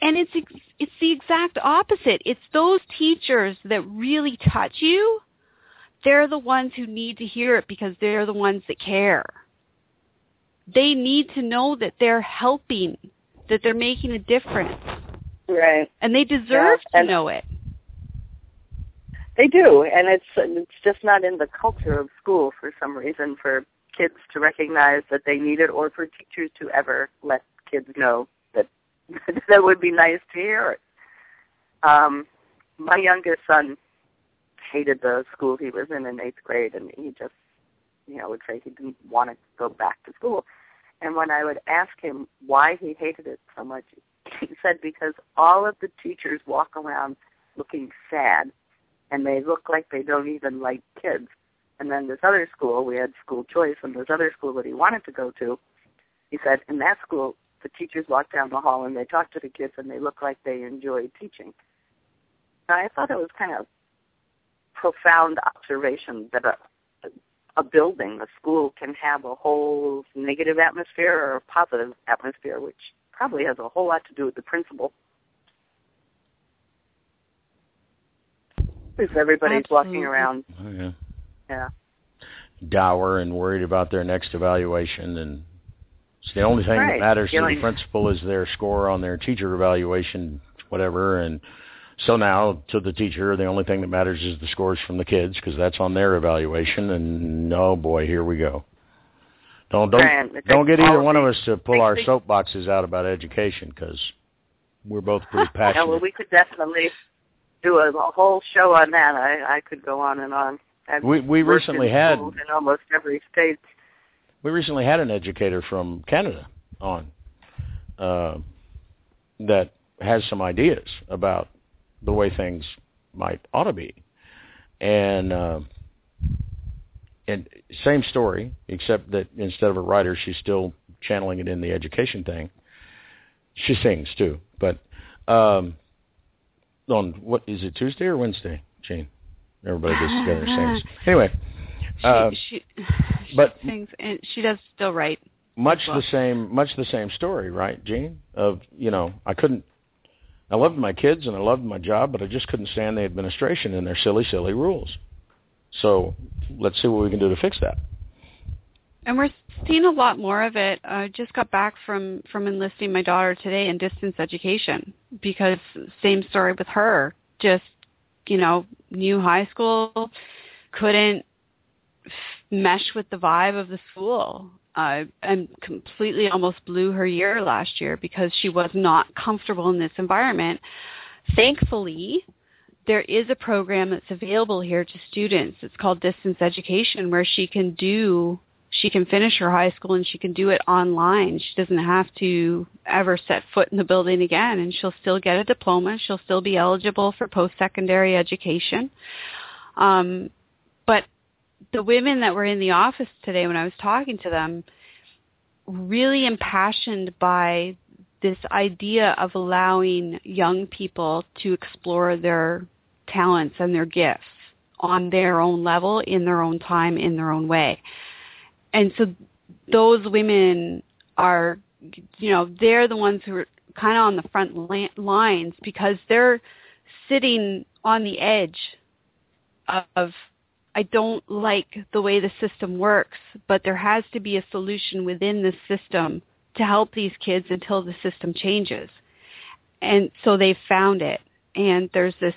And it's it's the exact opposite. It's those teachers that really touch you they're the ones who need to hear it because they're the ones that care. They need to know that they're helping, that they're making a difference. Right. And they deserve Yeah, to and- know it. They do, and it's it's just not in the culture of school for some reason for kids to recognize that they need it, or for teachers to ever let kids know that that would be nice to hear it. Um, my youngest son hated the school he was in in eighth grade, and he just, you know, would say he didn't want to go back to school. And when I would ask him why he hated it so much, he said because all of the teachers walk around looking sad and they look like they don't even like kids. And then this other school, we had school choice, and this other school that he wanted to go to, he said, in that school, the teachers walk down the hall and they talk to the kids and they look like they enjoy teaching. And I thought it was kind of profound observation that a, a building, a school, can have a whole negative atmosphere or a positive atmosphere, which probably has a whole lot to do with the principal. Because everybody's walking around, Oh, yeah. yeah. dour and worried about their next evaluation and it's the only thing that Right. matters to the principal is their score on their teacher evaluation whatever and so now to the teacher the only thing that matters is the scores from the kids because that's on their evaluation and oh boy here we go don't don't Right. It don't get either one of us to pull our takes soapboxes out about education because we're both pretty Yeah, passionate well, we could definitely do a, a whole show on that. I, I could go on and on. I've we we recently had in almost every state. we recently had an educator from Canada on uh, that has some ideas about the way things might ought to be, and uh, and same story, except that instead of a writer, she's still channeling it in the education thing. She sings too, but um, on what is it Tuesday or Wednesday, Gene? Everybody gets together and sings. Anyway, She, uh, she, she but- sings, and she does still write. much well. the same much the same story right gene of you know i couldn't i loved my kids and i loved my job but i just couldn't stand the administration and their silly silly rules so let's see what we can do to fix that And we're seeing a lot more of it. I just got back from from enlisting my daughter today in distance education because same story with her. Just you know, new high school couldn't mesh with the vibe of the school. Uh, and completely almost blew her year last year because she was not comfortable in this environment. Thankfully, there is a program that's available here to students. It's called distance education where she can do she can finish her high school and she can do it online. She doesn't have to ever set foot in the building again and she'll still get a diploma. She'll still be eligible for post-secondary education. Um, but the women that were in the office today when I was talking to them really impassioned by this idea of allowing young people to explore their talents and their gifts on their own level, in their own time, in their own way. And so those women are, you know, they're the ones who are kind of on the front la- lines because they're sitting on the edge of I don't like the way the system works, but there has to be a solution within the system to help these kids until the system changes. And so they've found it. And there's this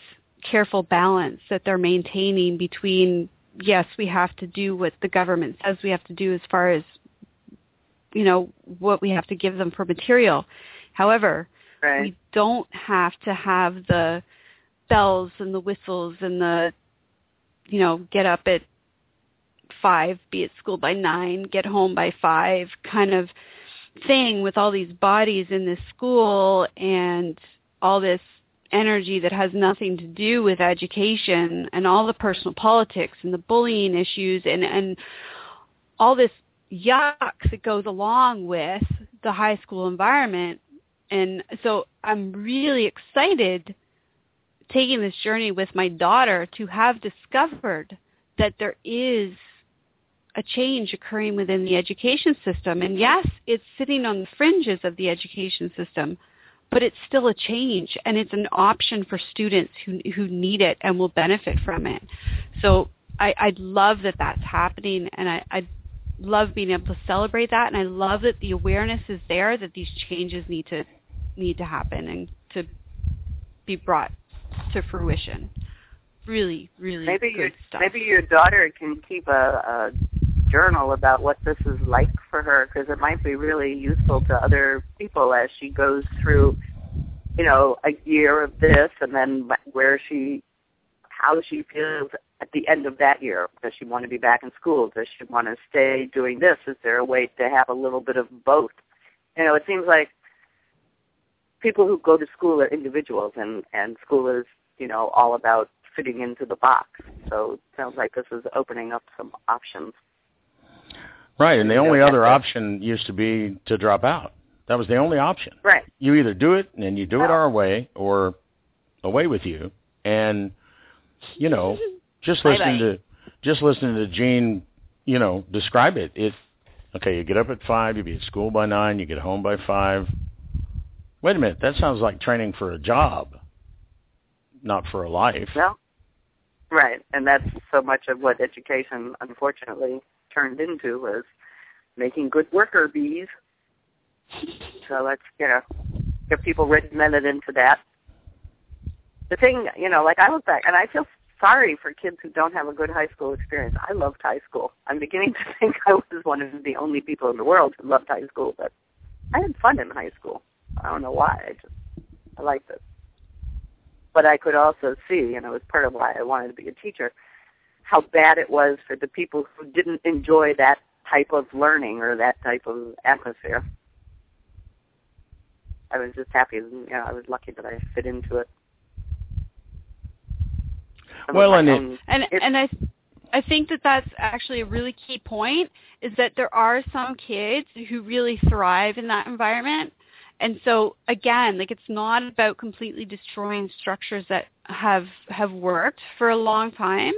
careful balance that they're maintaining between, yes, we have to do what the government says we have to do as far as, you know, what we have to give them for material. However, Right. we don't have to have the bells and the whistles and the you know get up at five be at school by nine get home by five kind of thing with all these bodies in this school and all this energy that has nothing to do with education and all the personal politics and the bullying issues and and all this yuck that goes along with the high school environment and so I'm really excited taking this journey with my daughter to have discovered that there is a change occurring within the education system. And yes, it's sitting on the fringes of the education system, but it's still a change and it's an option for students who, who need it and will benefit from it. So I, I love that that's happening, and I, I love being able to celebrate that, and I love that the awareness is there that these changes need to need to happen and to be brought to fruition. Really, really maybe good your stuff. maybe your daughter can keep a, a journal about what this is like for her because it might be really useful to other people as she goes through, you know, a year of this and then where she, how she feels at the end of that year. Does she want to be back in school? Does she want to stay doing this? Is there a way to have a little bit of both? You know, it seems like people who go to school are individuals and and school is you know all about fitting into the box so it sounds like this is opening up some options right and the You only know, other option used to be to drop out. That was the only option. Right. You either do it and you do it our way or away with you. And you know just listening to just listening to Gene you know describe it. It okay you get up at five you be at school by nine you get home by five. Wait a minute that sounds like training for a job not for a life. No right and that's so much of what education unfortunately turned into was making good worker bees. So let's you know get people regimented into that. The thing you know like i look back and i feel sorry for kids who don't have a good high school experience. I loved high school. I'm beginning to think i was one of the only people in the world who loved high school but i had fun in high school. I don't know why. I just i liked it. But I could also see, you know, as part of why I wanted to be a teacher, how bad it was for the people who didn't enjoy that type of learning or that type of atmosphere. I was just happy, you know, I was lucky that I fit into it. Some Well, and it- own- and it- and I I think that that's actually a really key point is that there are some kids who really thrive in that environment. And so again, like it's not about completely destroying structures that have have worked for a long time.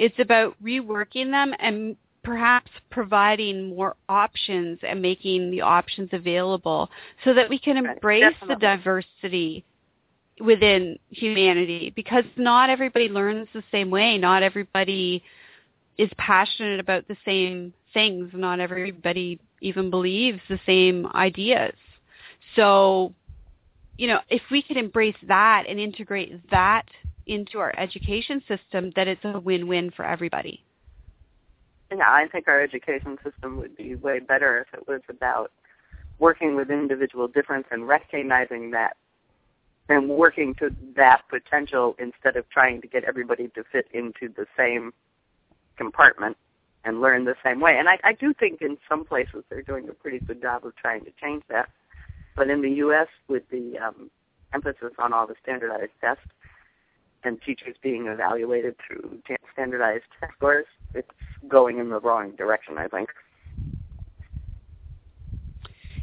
It's about reworking them and perhaps providing more options and making the options available so that we can embrace the diversity within humanity because not everybody learns the same way. Not everybody is passionate about the same things. Not everybody even believes the same ideas. So, you know, if we could embrace that and integrate that into our education system, that it's a win-win for everybody. Yeah, I think our education system would be way better if it was about working with individual difference and recognizing that and working to that potential instead of trying to get everybody to fit into the same compartment and learn the same way. And I, I do think in some places they're doing a pretty good job of trying to change that. But in the U.S., with the um, emphasis on all the standardized tests and teachers being evaluated through standardized test scores, it's going in the wrong direction, I think.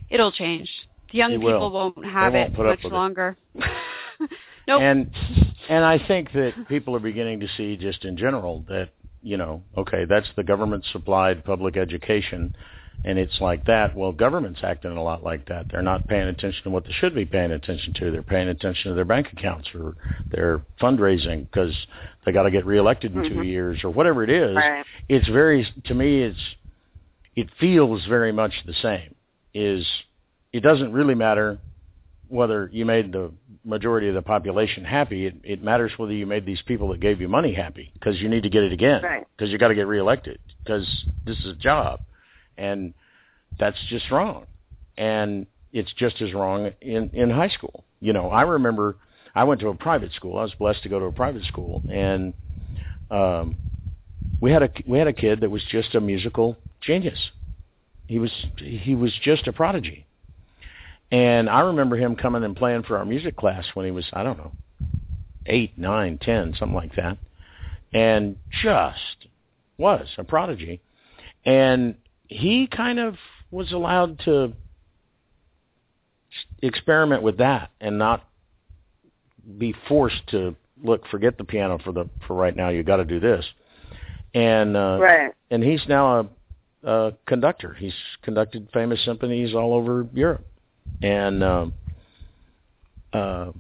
It'll change. The young It people will. won't have won't it put up much with it. longer. nope. And and I think that people are beginning to see just in general that you know, okay, that's the government supplied public education and it's like that. Well, government's acting a lot like that. They're not paying attention to what they should be paying attention to. They're paying attention to their bank accounts or their fundraising because they got to get reelected in 2 Mhm. years or whatever it is. Right. It's very to me it's it feels very much the same. Is it doesn't really matter whether you made the majority of the population happy. It, it matters whether you made these people that gave you money happy because you need to get it again Right. because you got to get reelected because this is a job, and that's just wrong, and it's just as wrong in in high school. You know, I remember I went to a private school. I was blessed to go to a private school, and um, we had a we had a kid that was just a musical genius. He was he was just a prodigy. And I remember him coming and playing for our music class when he was, I don't know, eight, nine, ten, something like that. And just was a prodigy. And he kind of was allowed to experiment with that and not be forced to look, forget the piano for the for right now. You got to do this. And uh, Right. and he's now a, a conductor. He's conducted famous symphonies all over Europe, and um, uh,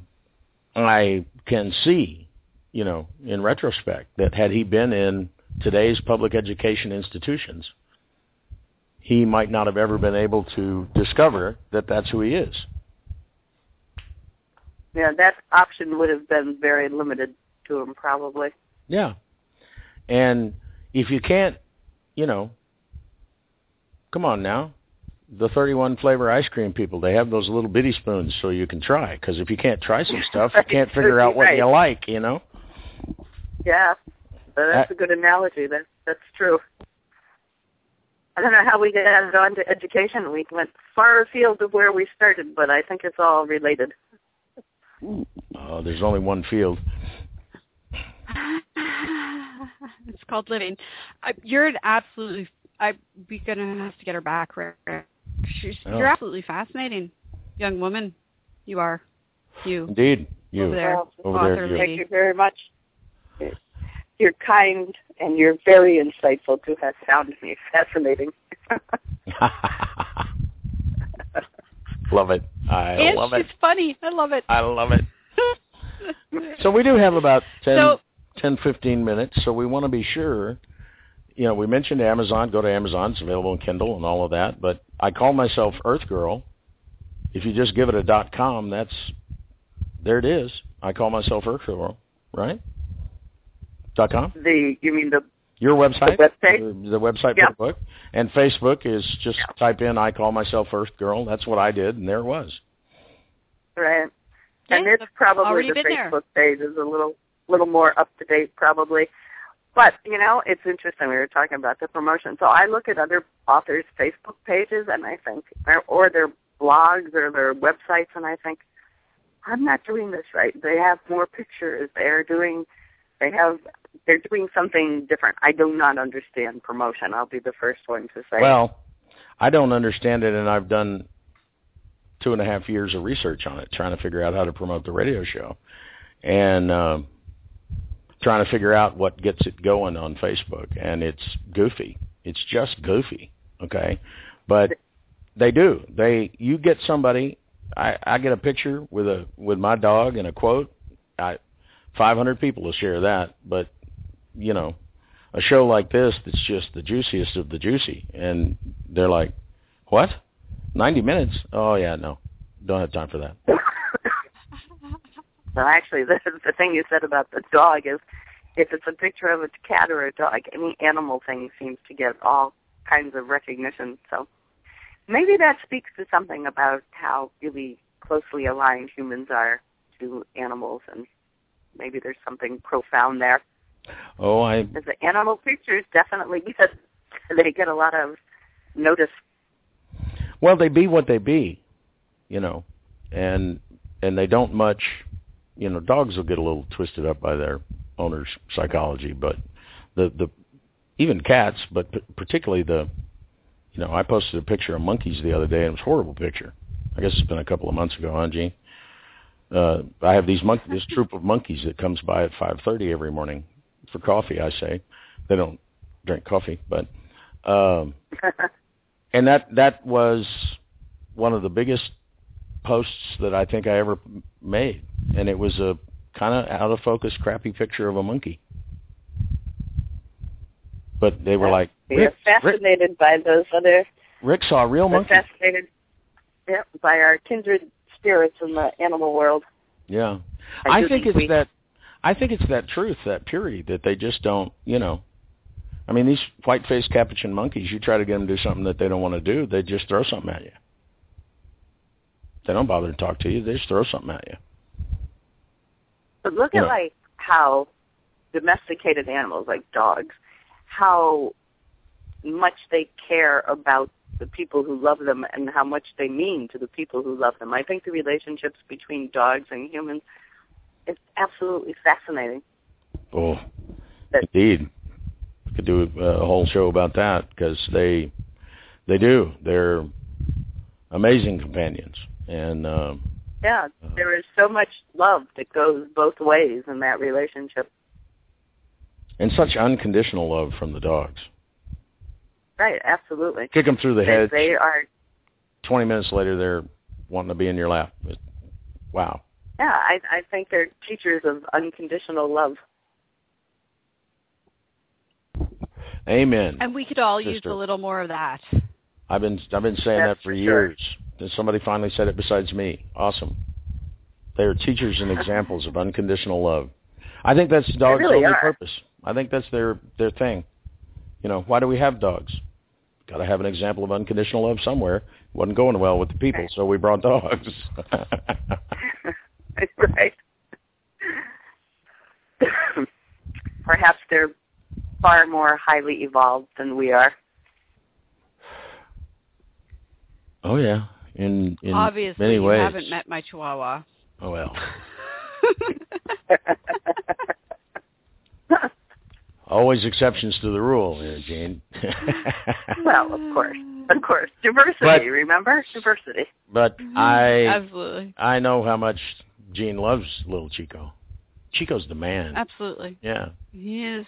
I can see, you know, in retrospect, that had he been in today's public education institutions, he might not have ever been able to discover that that's who he is. Yeah, that option would have been very limited to him, probably. Yeah. And if you can't, you know, come on now. The 31 flavor ice cream people, they have those little bitty spoons so you can try. Because if you can't try some stuff, you can't figure out what Right. you like, you know? Yeah, but that's Uh, a good analogy. That's that's true. I don't know how we got on to education. We went far afield of where we started, but I think it's all related. Oh, there's only one field. it's called living. I, you're an absolutely. I we gonna have to get her back. Rick. She's, Oh. You're absolutely fascinating, young woman. You are. You Indeed. You. over there, Well, over there, you. Thank you very much. You're kind and you're very insightful to have found me fascinating. love it. I and love she's it. funny. I love it. I love it. So we do have about 10, So- 10 15 minutes, so we want to be sure. You know, we mentioned Amazon. Go to Amazon. It's available in Kindle and all of that. But I call myself Earth Girl. If you just give it a dot com, that's there it is. I call myself Earth Girl, right? Dot com. The you mean the Your website, The website? the, the website Yeah. for the book, and Facebook is just Yeah. type in "I call myself Earth Girl." That's what I did, and there it was. right? and it's probably already the been there. Facebook page is a little little more up to date probably. But, you know, it's interesting. We were talking about the promotion. So I look at other authors' Facebook pages and I think, or, or their blogs or their websites, and I think, I'm not doing this right. They have more pictures. They're doing, they have, they're doing something different. I do not understand promotion. I'll be the first one to say. Well, I don't understand it, and I've done two and a half years of research on it, trying to figure out how to promote the radio show, and um, trying to figure out what gets it going on Facebook. And it's goofy. It's just goofy. Okay, but they do. They you get somebody. I, I get a picture with a with my dog and a quote. I, 500 people will share that, but you know, a show like this that's just the juiciest of the juicy, and they're like, "What? 90 minutes? Oh yeah, no, don't have time for that." Well, actually, the, the thing you said about the dog is, if it's a picture of a cat or a dog, any animal thing seems to get all kinds of recognition. So maybe that speaks to something about how really closely aligned humans are to animals, and maybe there's something profound there. Oh, I Because the animal pictures definitely because they get a lot of notice. well, they be what they be, you know, and and they don't much, you know, dogs will get a little twisted up by their owner's psychology, but the the even cats, but p- particularly the, you know, I posted a picture of monkeys the other day, and it was a horrible picture. I guess it's been a couple of months ago, huh, Gene? Uh, I have these monk this troop of monkeys that comes by at 5:30 every morning for coffee. I say they don't drink coffee, but um, and that that was one of the biggest posts that I think I ever made, and it was a kind of out of focus, crappy picture of a monkey. But they were like, Rick, Rick, fascinated by those other Rick saw a real We're monkey. fascinated yeah, by our kindred spirits in the animal world. Yeah, I I, think think it's that. I think it's that truth, that purity that they just don't. You know, I mean, these white-faced capuchin monkeys. You try to get them to do something that they don't want to do, they just throw something at you. They don't bother to talk to you. They just throw something at you. But look Yeah. at like how domesticated animals, like dogs, how much they care about the people who love them and how much they mean to the people who love them. I think the relationships between dogs and humans is absolutely fascinating. Oh, That- indeed. Could do a whole show about that because they they do. They're amazing companions, and um, Yeah, there is so much love that goes both ways in that relationship. and such unconditional love from the dogs. Right, absolutely. Kick them through the head. they are Twenty minutes later, they're wanting to be in your lap. Wow. Yeah, I I think they're teachers of unconditional love. Amen. And we could all use a little more of that. I've been I've been saying That's that for for sure. years. And somebody finally said it besides me. Awesome. They are teachers and examples of unconditional love. I think that's dogs' really only are. purpose. I think that's their their thing. You know, why do we have dogs? Got to have an example of unconditional love somewhere. Wasn't going well with the people, so we brought dogs. right. Perhaps they're far more highly evolved than we are. oh yeah, in in Obviously, many you haven't met my Chihuahua. Oh well. Always exceptions to the rule, uh, here, Gene. well, of course, of course, diversity. But- remember diversity. But mm-hmm. I Absolutely. I know how much Gene loves little Chico. Chico's the man. Absolutely. Yeah. He is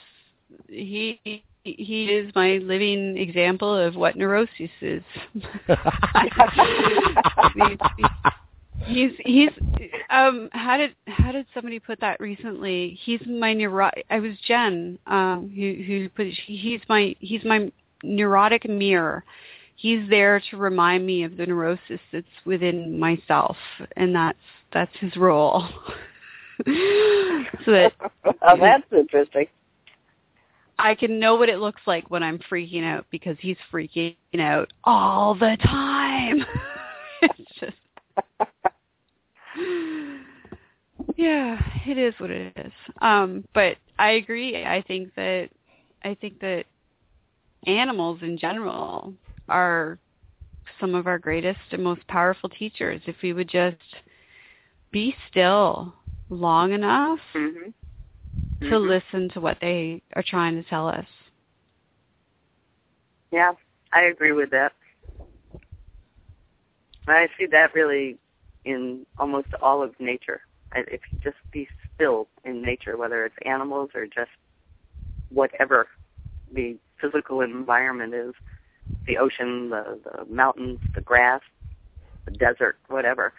he he is my living example of what neurosis is. he's he's um how did how did somebody put that recently? He's my neuro I was Jen um who who put he's my he's my neurotic mirror. He's there to remind me of the neurosis that's within myself and that's that's his role. so that oh, that's interesting. I can know what it looks like when I'm freaking out because he's freaking out all the time. it's just Yeah, it is what it is. Um but I agree. I think that I think that animals in general are some of our greatest and most powerful teachers if we would just be still long enough hmm to listen to what they are trying to tell us. Yeah, I agree with that. I see that really in almost all of nature. If you just be still in nature, whether it's animals or just whatever the physical environment is, the ocean, the, the mountains, the grass, the desert, whatever,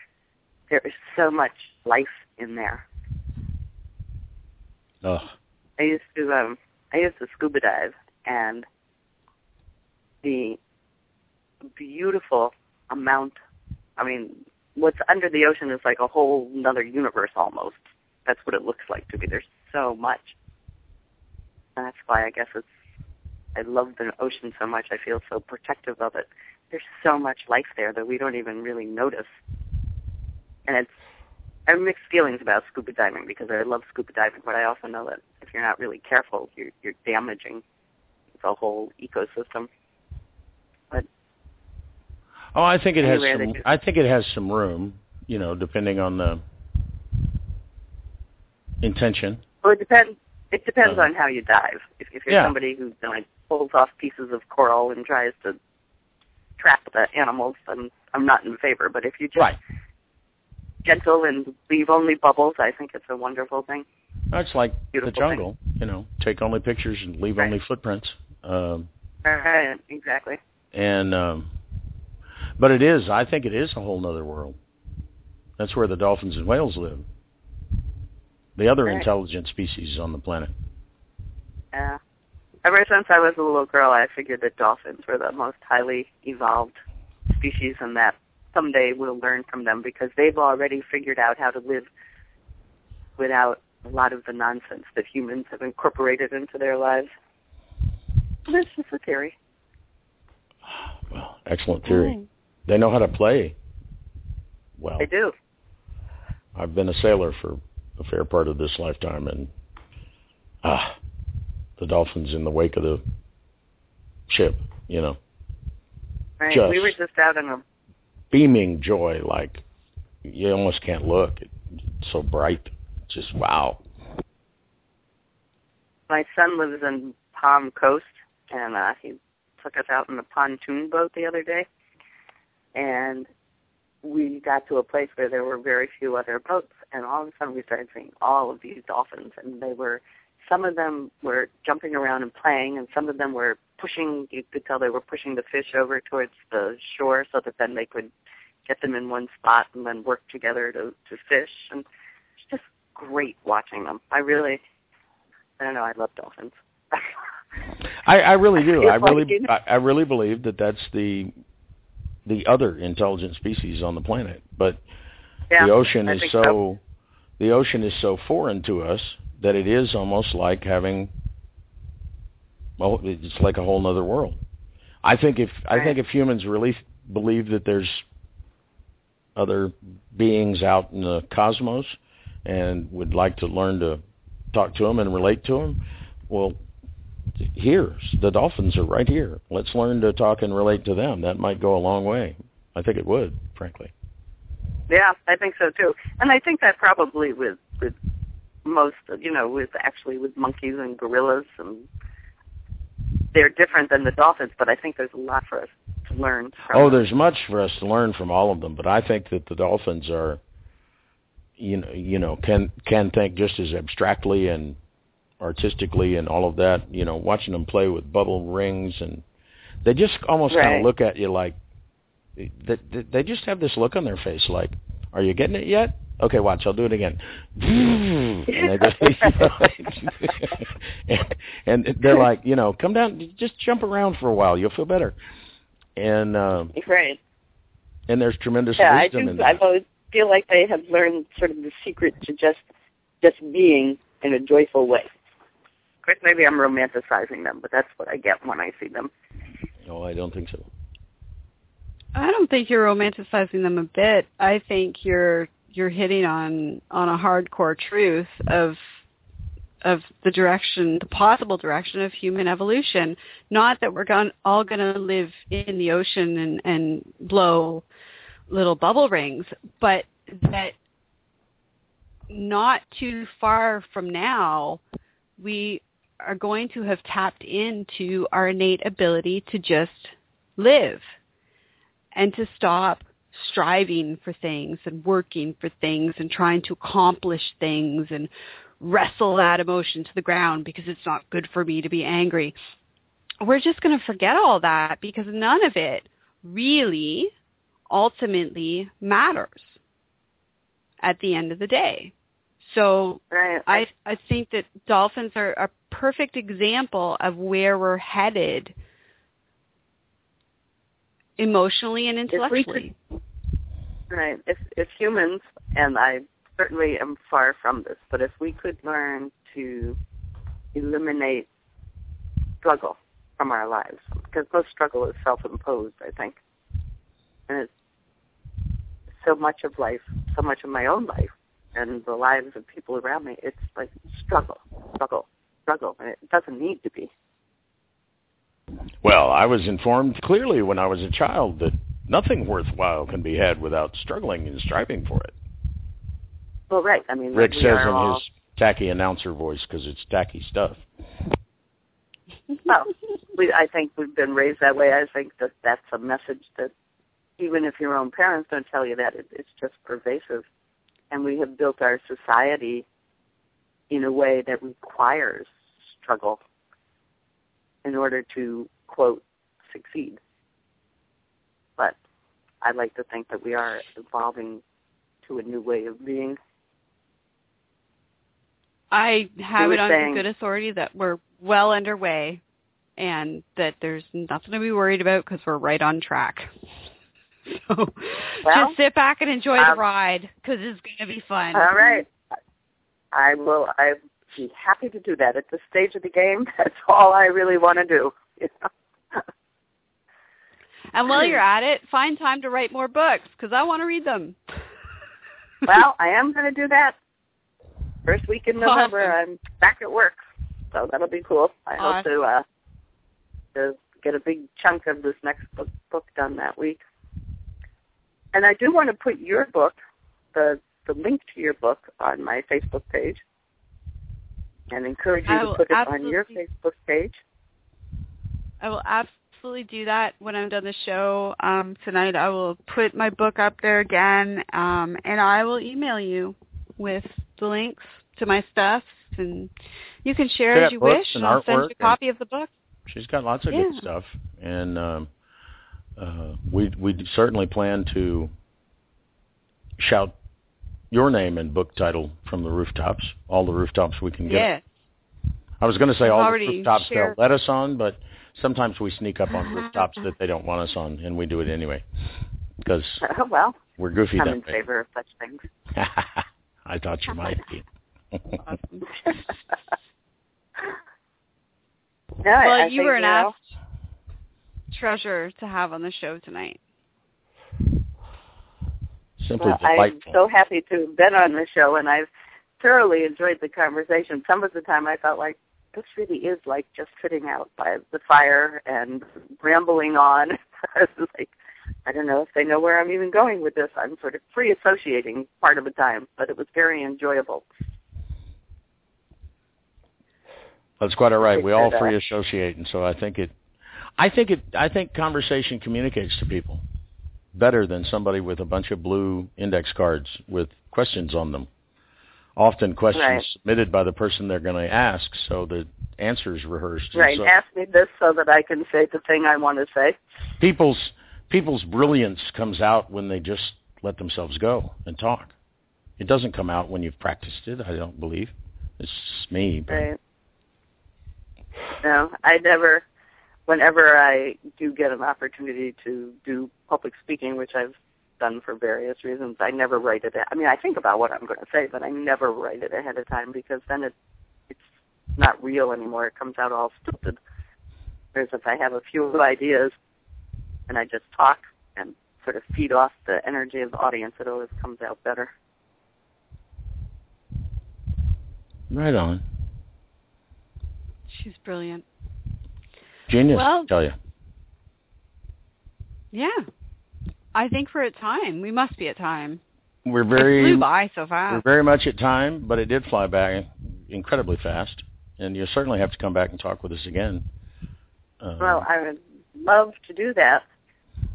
there is so much life in there. Ugh. I used to um I used to scuba dive and the beautiful amount I mean, what's under the ocean is like a whole another universe almost. That's what it looks like to me. There's so much. And that's why I guess it's I love the ocean so much. I feel so protective of it. There's so much life there that we don't even really notice. And it's I have mixed feelings about scuba diving because I love scuba diving, but I also know that if you're not really careful, you're you're damaging the whole ecosystem. But oh, I think it has. Some, I think it has some room. You know, depending on the intention. Well, it depends. It depends Uh-huh. on how you dive. If, if you're Yeah. somebody who like pulls off pieces of coral and tries to trap the animals, then I'm not in favor. But if you just Right. gentle and leave only bubbles, I think it's a wonderful thing. That's like Beautiful the jungle. You know, take only pictures and leave Right. only footprints. Um, Right. Exactly. and um, but it is. I think it is a whole other world. That's where the dolphins and whales live. The other Right. intelligent species on the planet. Yeah. Ever since I was a little girl, I figured that dolphins were the most highly evolved species and that someday we'll learn from them because they've already figured out how to live without a lot of the nonsense that humans have incorporated into their lives. This is a theory. Well, excellent theory. Mm. They know how to play. Well, They do. I've been a sailor for a fair part of this lifetime, and ah, the dolphins in the wake of the ship, you know, Right. Just- We were just out a beaming joy, like you almost can't look. It's so bright, just wow. my son lives in Palm Coast, and uh, he took us out in a pontoon boat the other day, and we got to a place where there were very few other boats, and all of a sudden we started seeing all of these dolphins, and they were some of them were jumping around and playing, and some of them were pushing. You could tell they were pushing the fish over towards the shore so that then they could get them in one spot and then work together to to fish, and it's just great watching them. I really I don't know. I love dolphins. I, I really do. I Like, really, you know- I, I really believe that that's the the other intelligent species on the planet. But Yeah, the ocean I is think so, the ocean is so foreign to us that it is almost like having well it's like a whole other world. I think if i think if humans really believe that there's other beings out in the cosmos and would like to learn to talk to them and relate to them well here the dolphins are right here. Let's learn to talk and relate to them. That might go a long way. I think it would frankly. Yeah, I think so too. And I think that probably with with most, you know, with actually with monkeys and gorillas and they're different than the dolphins, but I think there's a lot for us to learn from. Oh, there's much for us to learn from all of them, but I think that the dolphins are, you know, you know, can can think just as abstractly and artistically and all of that. You know, watching them play with bubble rings and they just almost kind of look at you like they they just have this look on their face like, "Are you getting it yet?" Okay, watch. I'll do it again. and they and, they're like, you know, come down, just jump around for a while. You'll feel better. And uh, right. and there's tremendous Yeah, I wisdom in do. I that. always feel like they have learned sort of the secret to just just being in a joyful way. Of course, maybe I'm romanticizing them, but that's what I get when I see them. No, I don't think so. I don't think you're romanticizing them a bit. I think you're you're hitting on on a hardcore truth of of the direction, the possible direction of human evolution. Not that we're going all going to live in the ocean and and blow little bubble rings, but that not too far from now, we are going to have tapped into our innate ability to just live and to stop striving for things and working for things and trying to accomplish things and wrestle that emotion to the ground because it's not good for me to be angry. We're just going to forget all that because none of it really ultimately matters at the end of the day. So Right. I I think that dolphins are a perfect example of where we're headed emotionally and intellectually. Right. If if humans, and I certainly am far from this, but if we could learn to eliminate struggle from our lives, because most struggle is self-imposed, I think, and it's so much of life, so much of my own life, and the lives of people around me, it's like struggle, struggle, struggle, and it doesn't need to be. Well, I was informed clearly when I was a child that nothing worthwhile can be had without struggling and striving for it. Well, right. I mean, Rick says in all, his tacky announcer voice because it's tacky stuff. Well, we, I think we've been raised that way. I think that that's a message that even if your own parents don't tell you that, it, it's just pervasive. And we have built our society in a way that requires struggle in order to, quote, succeed. But I'd like to think that we are evolving to a new way of being. I have it on saying- good authority that we're well underway and that there's nothing to be worried about because we're right on track. So Well, just sit back and enjoy um, the ride because it's going to be fun. All right. I will. I'd be happy to do that at this stage of the game. That's all I really want to do. you know. And while you're at it, find time to write more books because I want to read them. well, I am going to do that. First week in November, Awesome. I'm back at work, so that'll be cool. I hope to uh, to get a big chunk of this next book, book done that week. And I do want to put your book, the the link to your book, on my Facebook page, and encourage you to put it on your Facebook page. I will absolutely do that when I'm done the show um, tonight. I will put my book up there again, um, and I will email you with the links to my stuff, and you can share as you wish, and I'll send you a copy of the book. She's got lots of Yeah. good stuff, and um, uh, we we certainly plan to shout your name and book title from the rooftops, all the rooftops we can get. Yeah. I was going to say all the rooftops shared- they'll let us on, but sometimes we sneak up on rooftops that they don't want us on, and we do it anyway because Oh, well, we're goofy I'm that in way. favor of such things. I thought you might be. No, well, I you were an know, asked treasure to have on the show tonight. Simply Well, I'm so happy to have been on the show, and I've thoroughly enjoyed the conversation. Some of the time, I felt like this really is like just sitting out by the fire and rambling on. I was like, I don't know if they know where I'm even going with this. I'm sort of free associating part of the time, but it was very enjoyable. That's quite all right. We all free associate, and so I think it. I think it. I think conversation communicates to people better than somebody with a bunch of blue index cards with questions on them. Often questions Right. submitted by the person they're going to ask, so the answers rehearsed. Right. so Ask me this so that I can say the thing I want to say. people's people's brilliance comes out when they just let themselves go and talk. It doesn't come out when you've practiced it. I don't believe. It's just me. But Right. No, I never. Whenever I do get an opportunity to do public speaking, which I've done for various reasons, I never write it. I mean, I think about what I'm going to say, but I never write it ahead of time because then it it's not real anymore. It comes out all stupid. Whereas if I have a few ideas and I just talk and sort of feed off the energy of the audience, it always comes out better. right on. She's brilliant. Genius, Well- I tell you. Yeah. I think we're at time. We must be at time. We're it very flew by so we're very much at time, but it did fly by incredibly fast. And you certainly have to come back and talk with us again. Uh, Well, I would love to do that,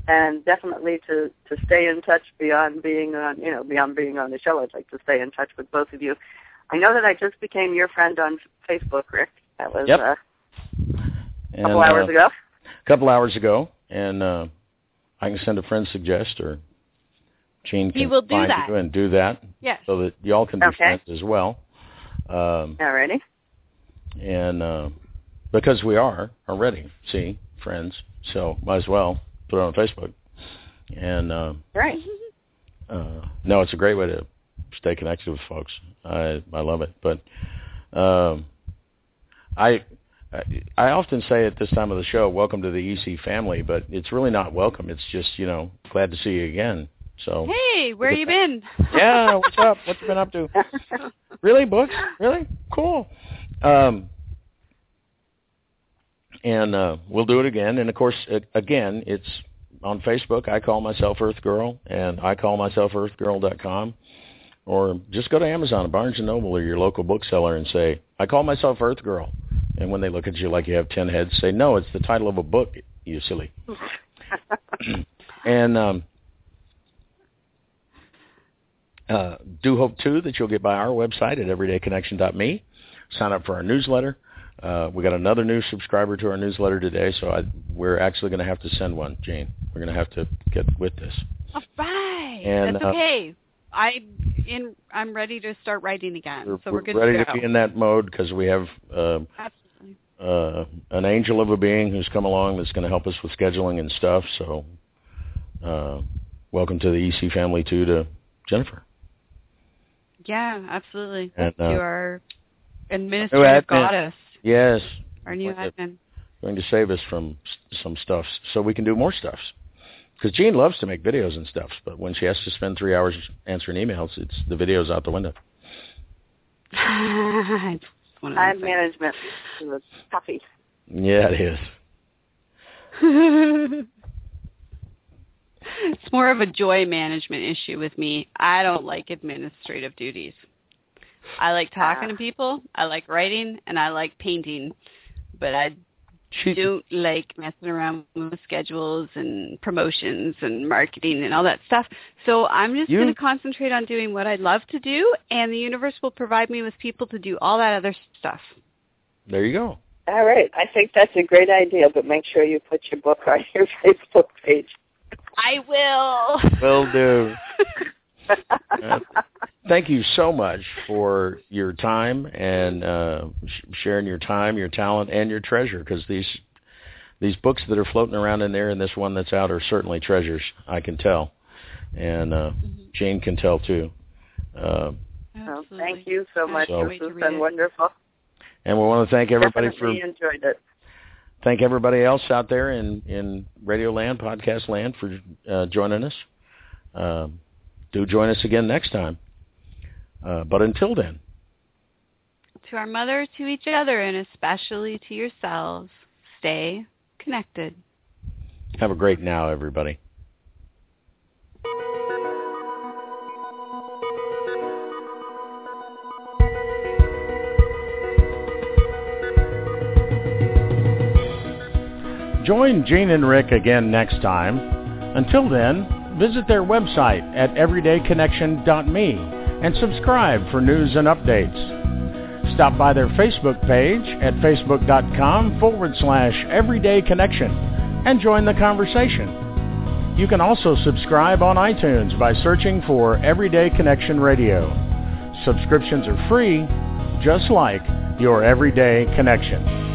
and definitely to to stay in touch beyond being on you know beyond being on the show. I'd like to stay in touch with both of you. I know that I just became your friend on Facebook, Rick. That was Yep. uh, a and, couple hours uh, ago. A couple hours ago, and uh, I can send a friend suggest, or Gene He can will do find that. you and do that, Yes. so that y'all can be Okay. friends as well. Um, Alrighty. and uh, because we are already, see, friends, so might as well put it on Facebook. And uh, Right. uh, no, it's a great way to stay connected with folks. I I love it. But um, I I often say at this time of the show, "Welcome to the EC family," but it's really not welcome. It's just you know glad to see you again. So Hey, where you been? yeah, what's up? What you been up to? Really, books? Really? Cool. Um, and uh, we'll do it again. And of course, again, it's on Facebook. I call myself Earth Girl, and I call myself EarthGirl.com. Or just go to Amazon, Barnes and Noble, or your local bookseller, and say, "I call myself Earth Girl." And when they look at you like you have ten heads, say, "No, it's the title of a book, you silly." and um, uh, do hope too that you'll get by our website at everydayconnection.me. Sign up for our newsletter. Uh, we got another new subscriber to our newsletter today, so I, we're actually going to have to send one, Jane. We're going to have to get with this. All right. And, That's uh, okay. I in I'm ready to start writing again. We're, so we're, good ready to to, be in that mode because we have uh. Uh, an angel of a being who's come along that's going to help us with scheduling and stuff. So, uh, welcome to the EC family too, to Jennifer. Yeah, absolutely. And, uh, you are administrative admin. goddess, Yes, our new Like admin. going to save us from some stuff so we can do more stuff. Because Jean loves to make videos and stuff, but when she has to spend three hours answering emails, it's the videos out the window. it's one of Time management is a toughie. Yeah, it is. it's more of a joy management issue with me. I don't like administrative duties. I like talking Ah. to people. I like writing, and I like painting, but I She, don't like messing around with schedules and promotions and marketing and all that stuff. So I'm just going to concentrate on doing what I love to do, and the universe will provide me with people to do all that other stuff. there you go. All right. I think that's a great idea, but make sure you put your book on your Facebook page. I will. Will do. That's- thank you so much for your time and uh, sh- sharing your time, your talent, and your treasure. Because these these books that are floating around in there and this one that's out are certainly treasures. I can tell, and uh, mm-hmm. Jane can tell too. Uh, well, thank you so much. So, this has been wonderful. And we want to thank everybody Definitely for enjoyed it. Thank everybody else out there in in Radio Land, Podcast Land for uh, joining us. Uh, do join us again next time. Uh, but until then, to our mother, to each other, and especially to yourselves, stay connected. Have a great now, everybody. Join Jane and Rick again next time. Until then, visit their website at everydayconnection.me and subscribe for news and updates. Stop by their Facebook page at facebook.com forward slash everydayconnection and join the conversation. You can also subscribe on iTunes by searching for Everyday Connection Radio. Subscriptions are free, just like your Everyday Connection.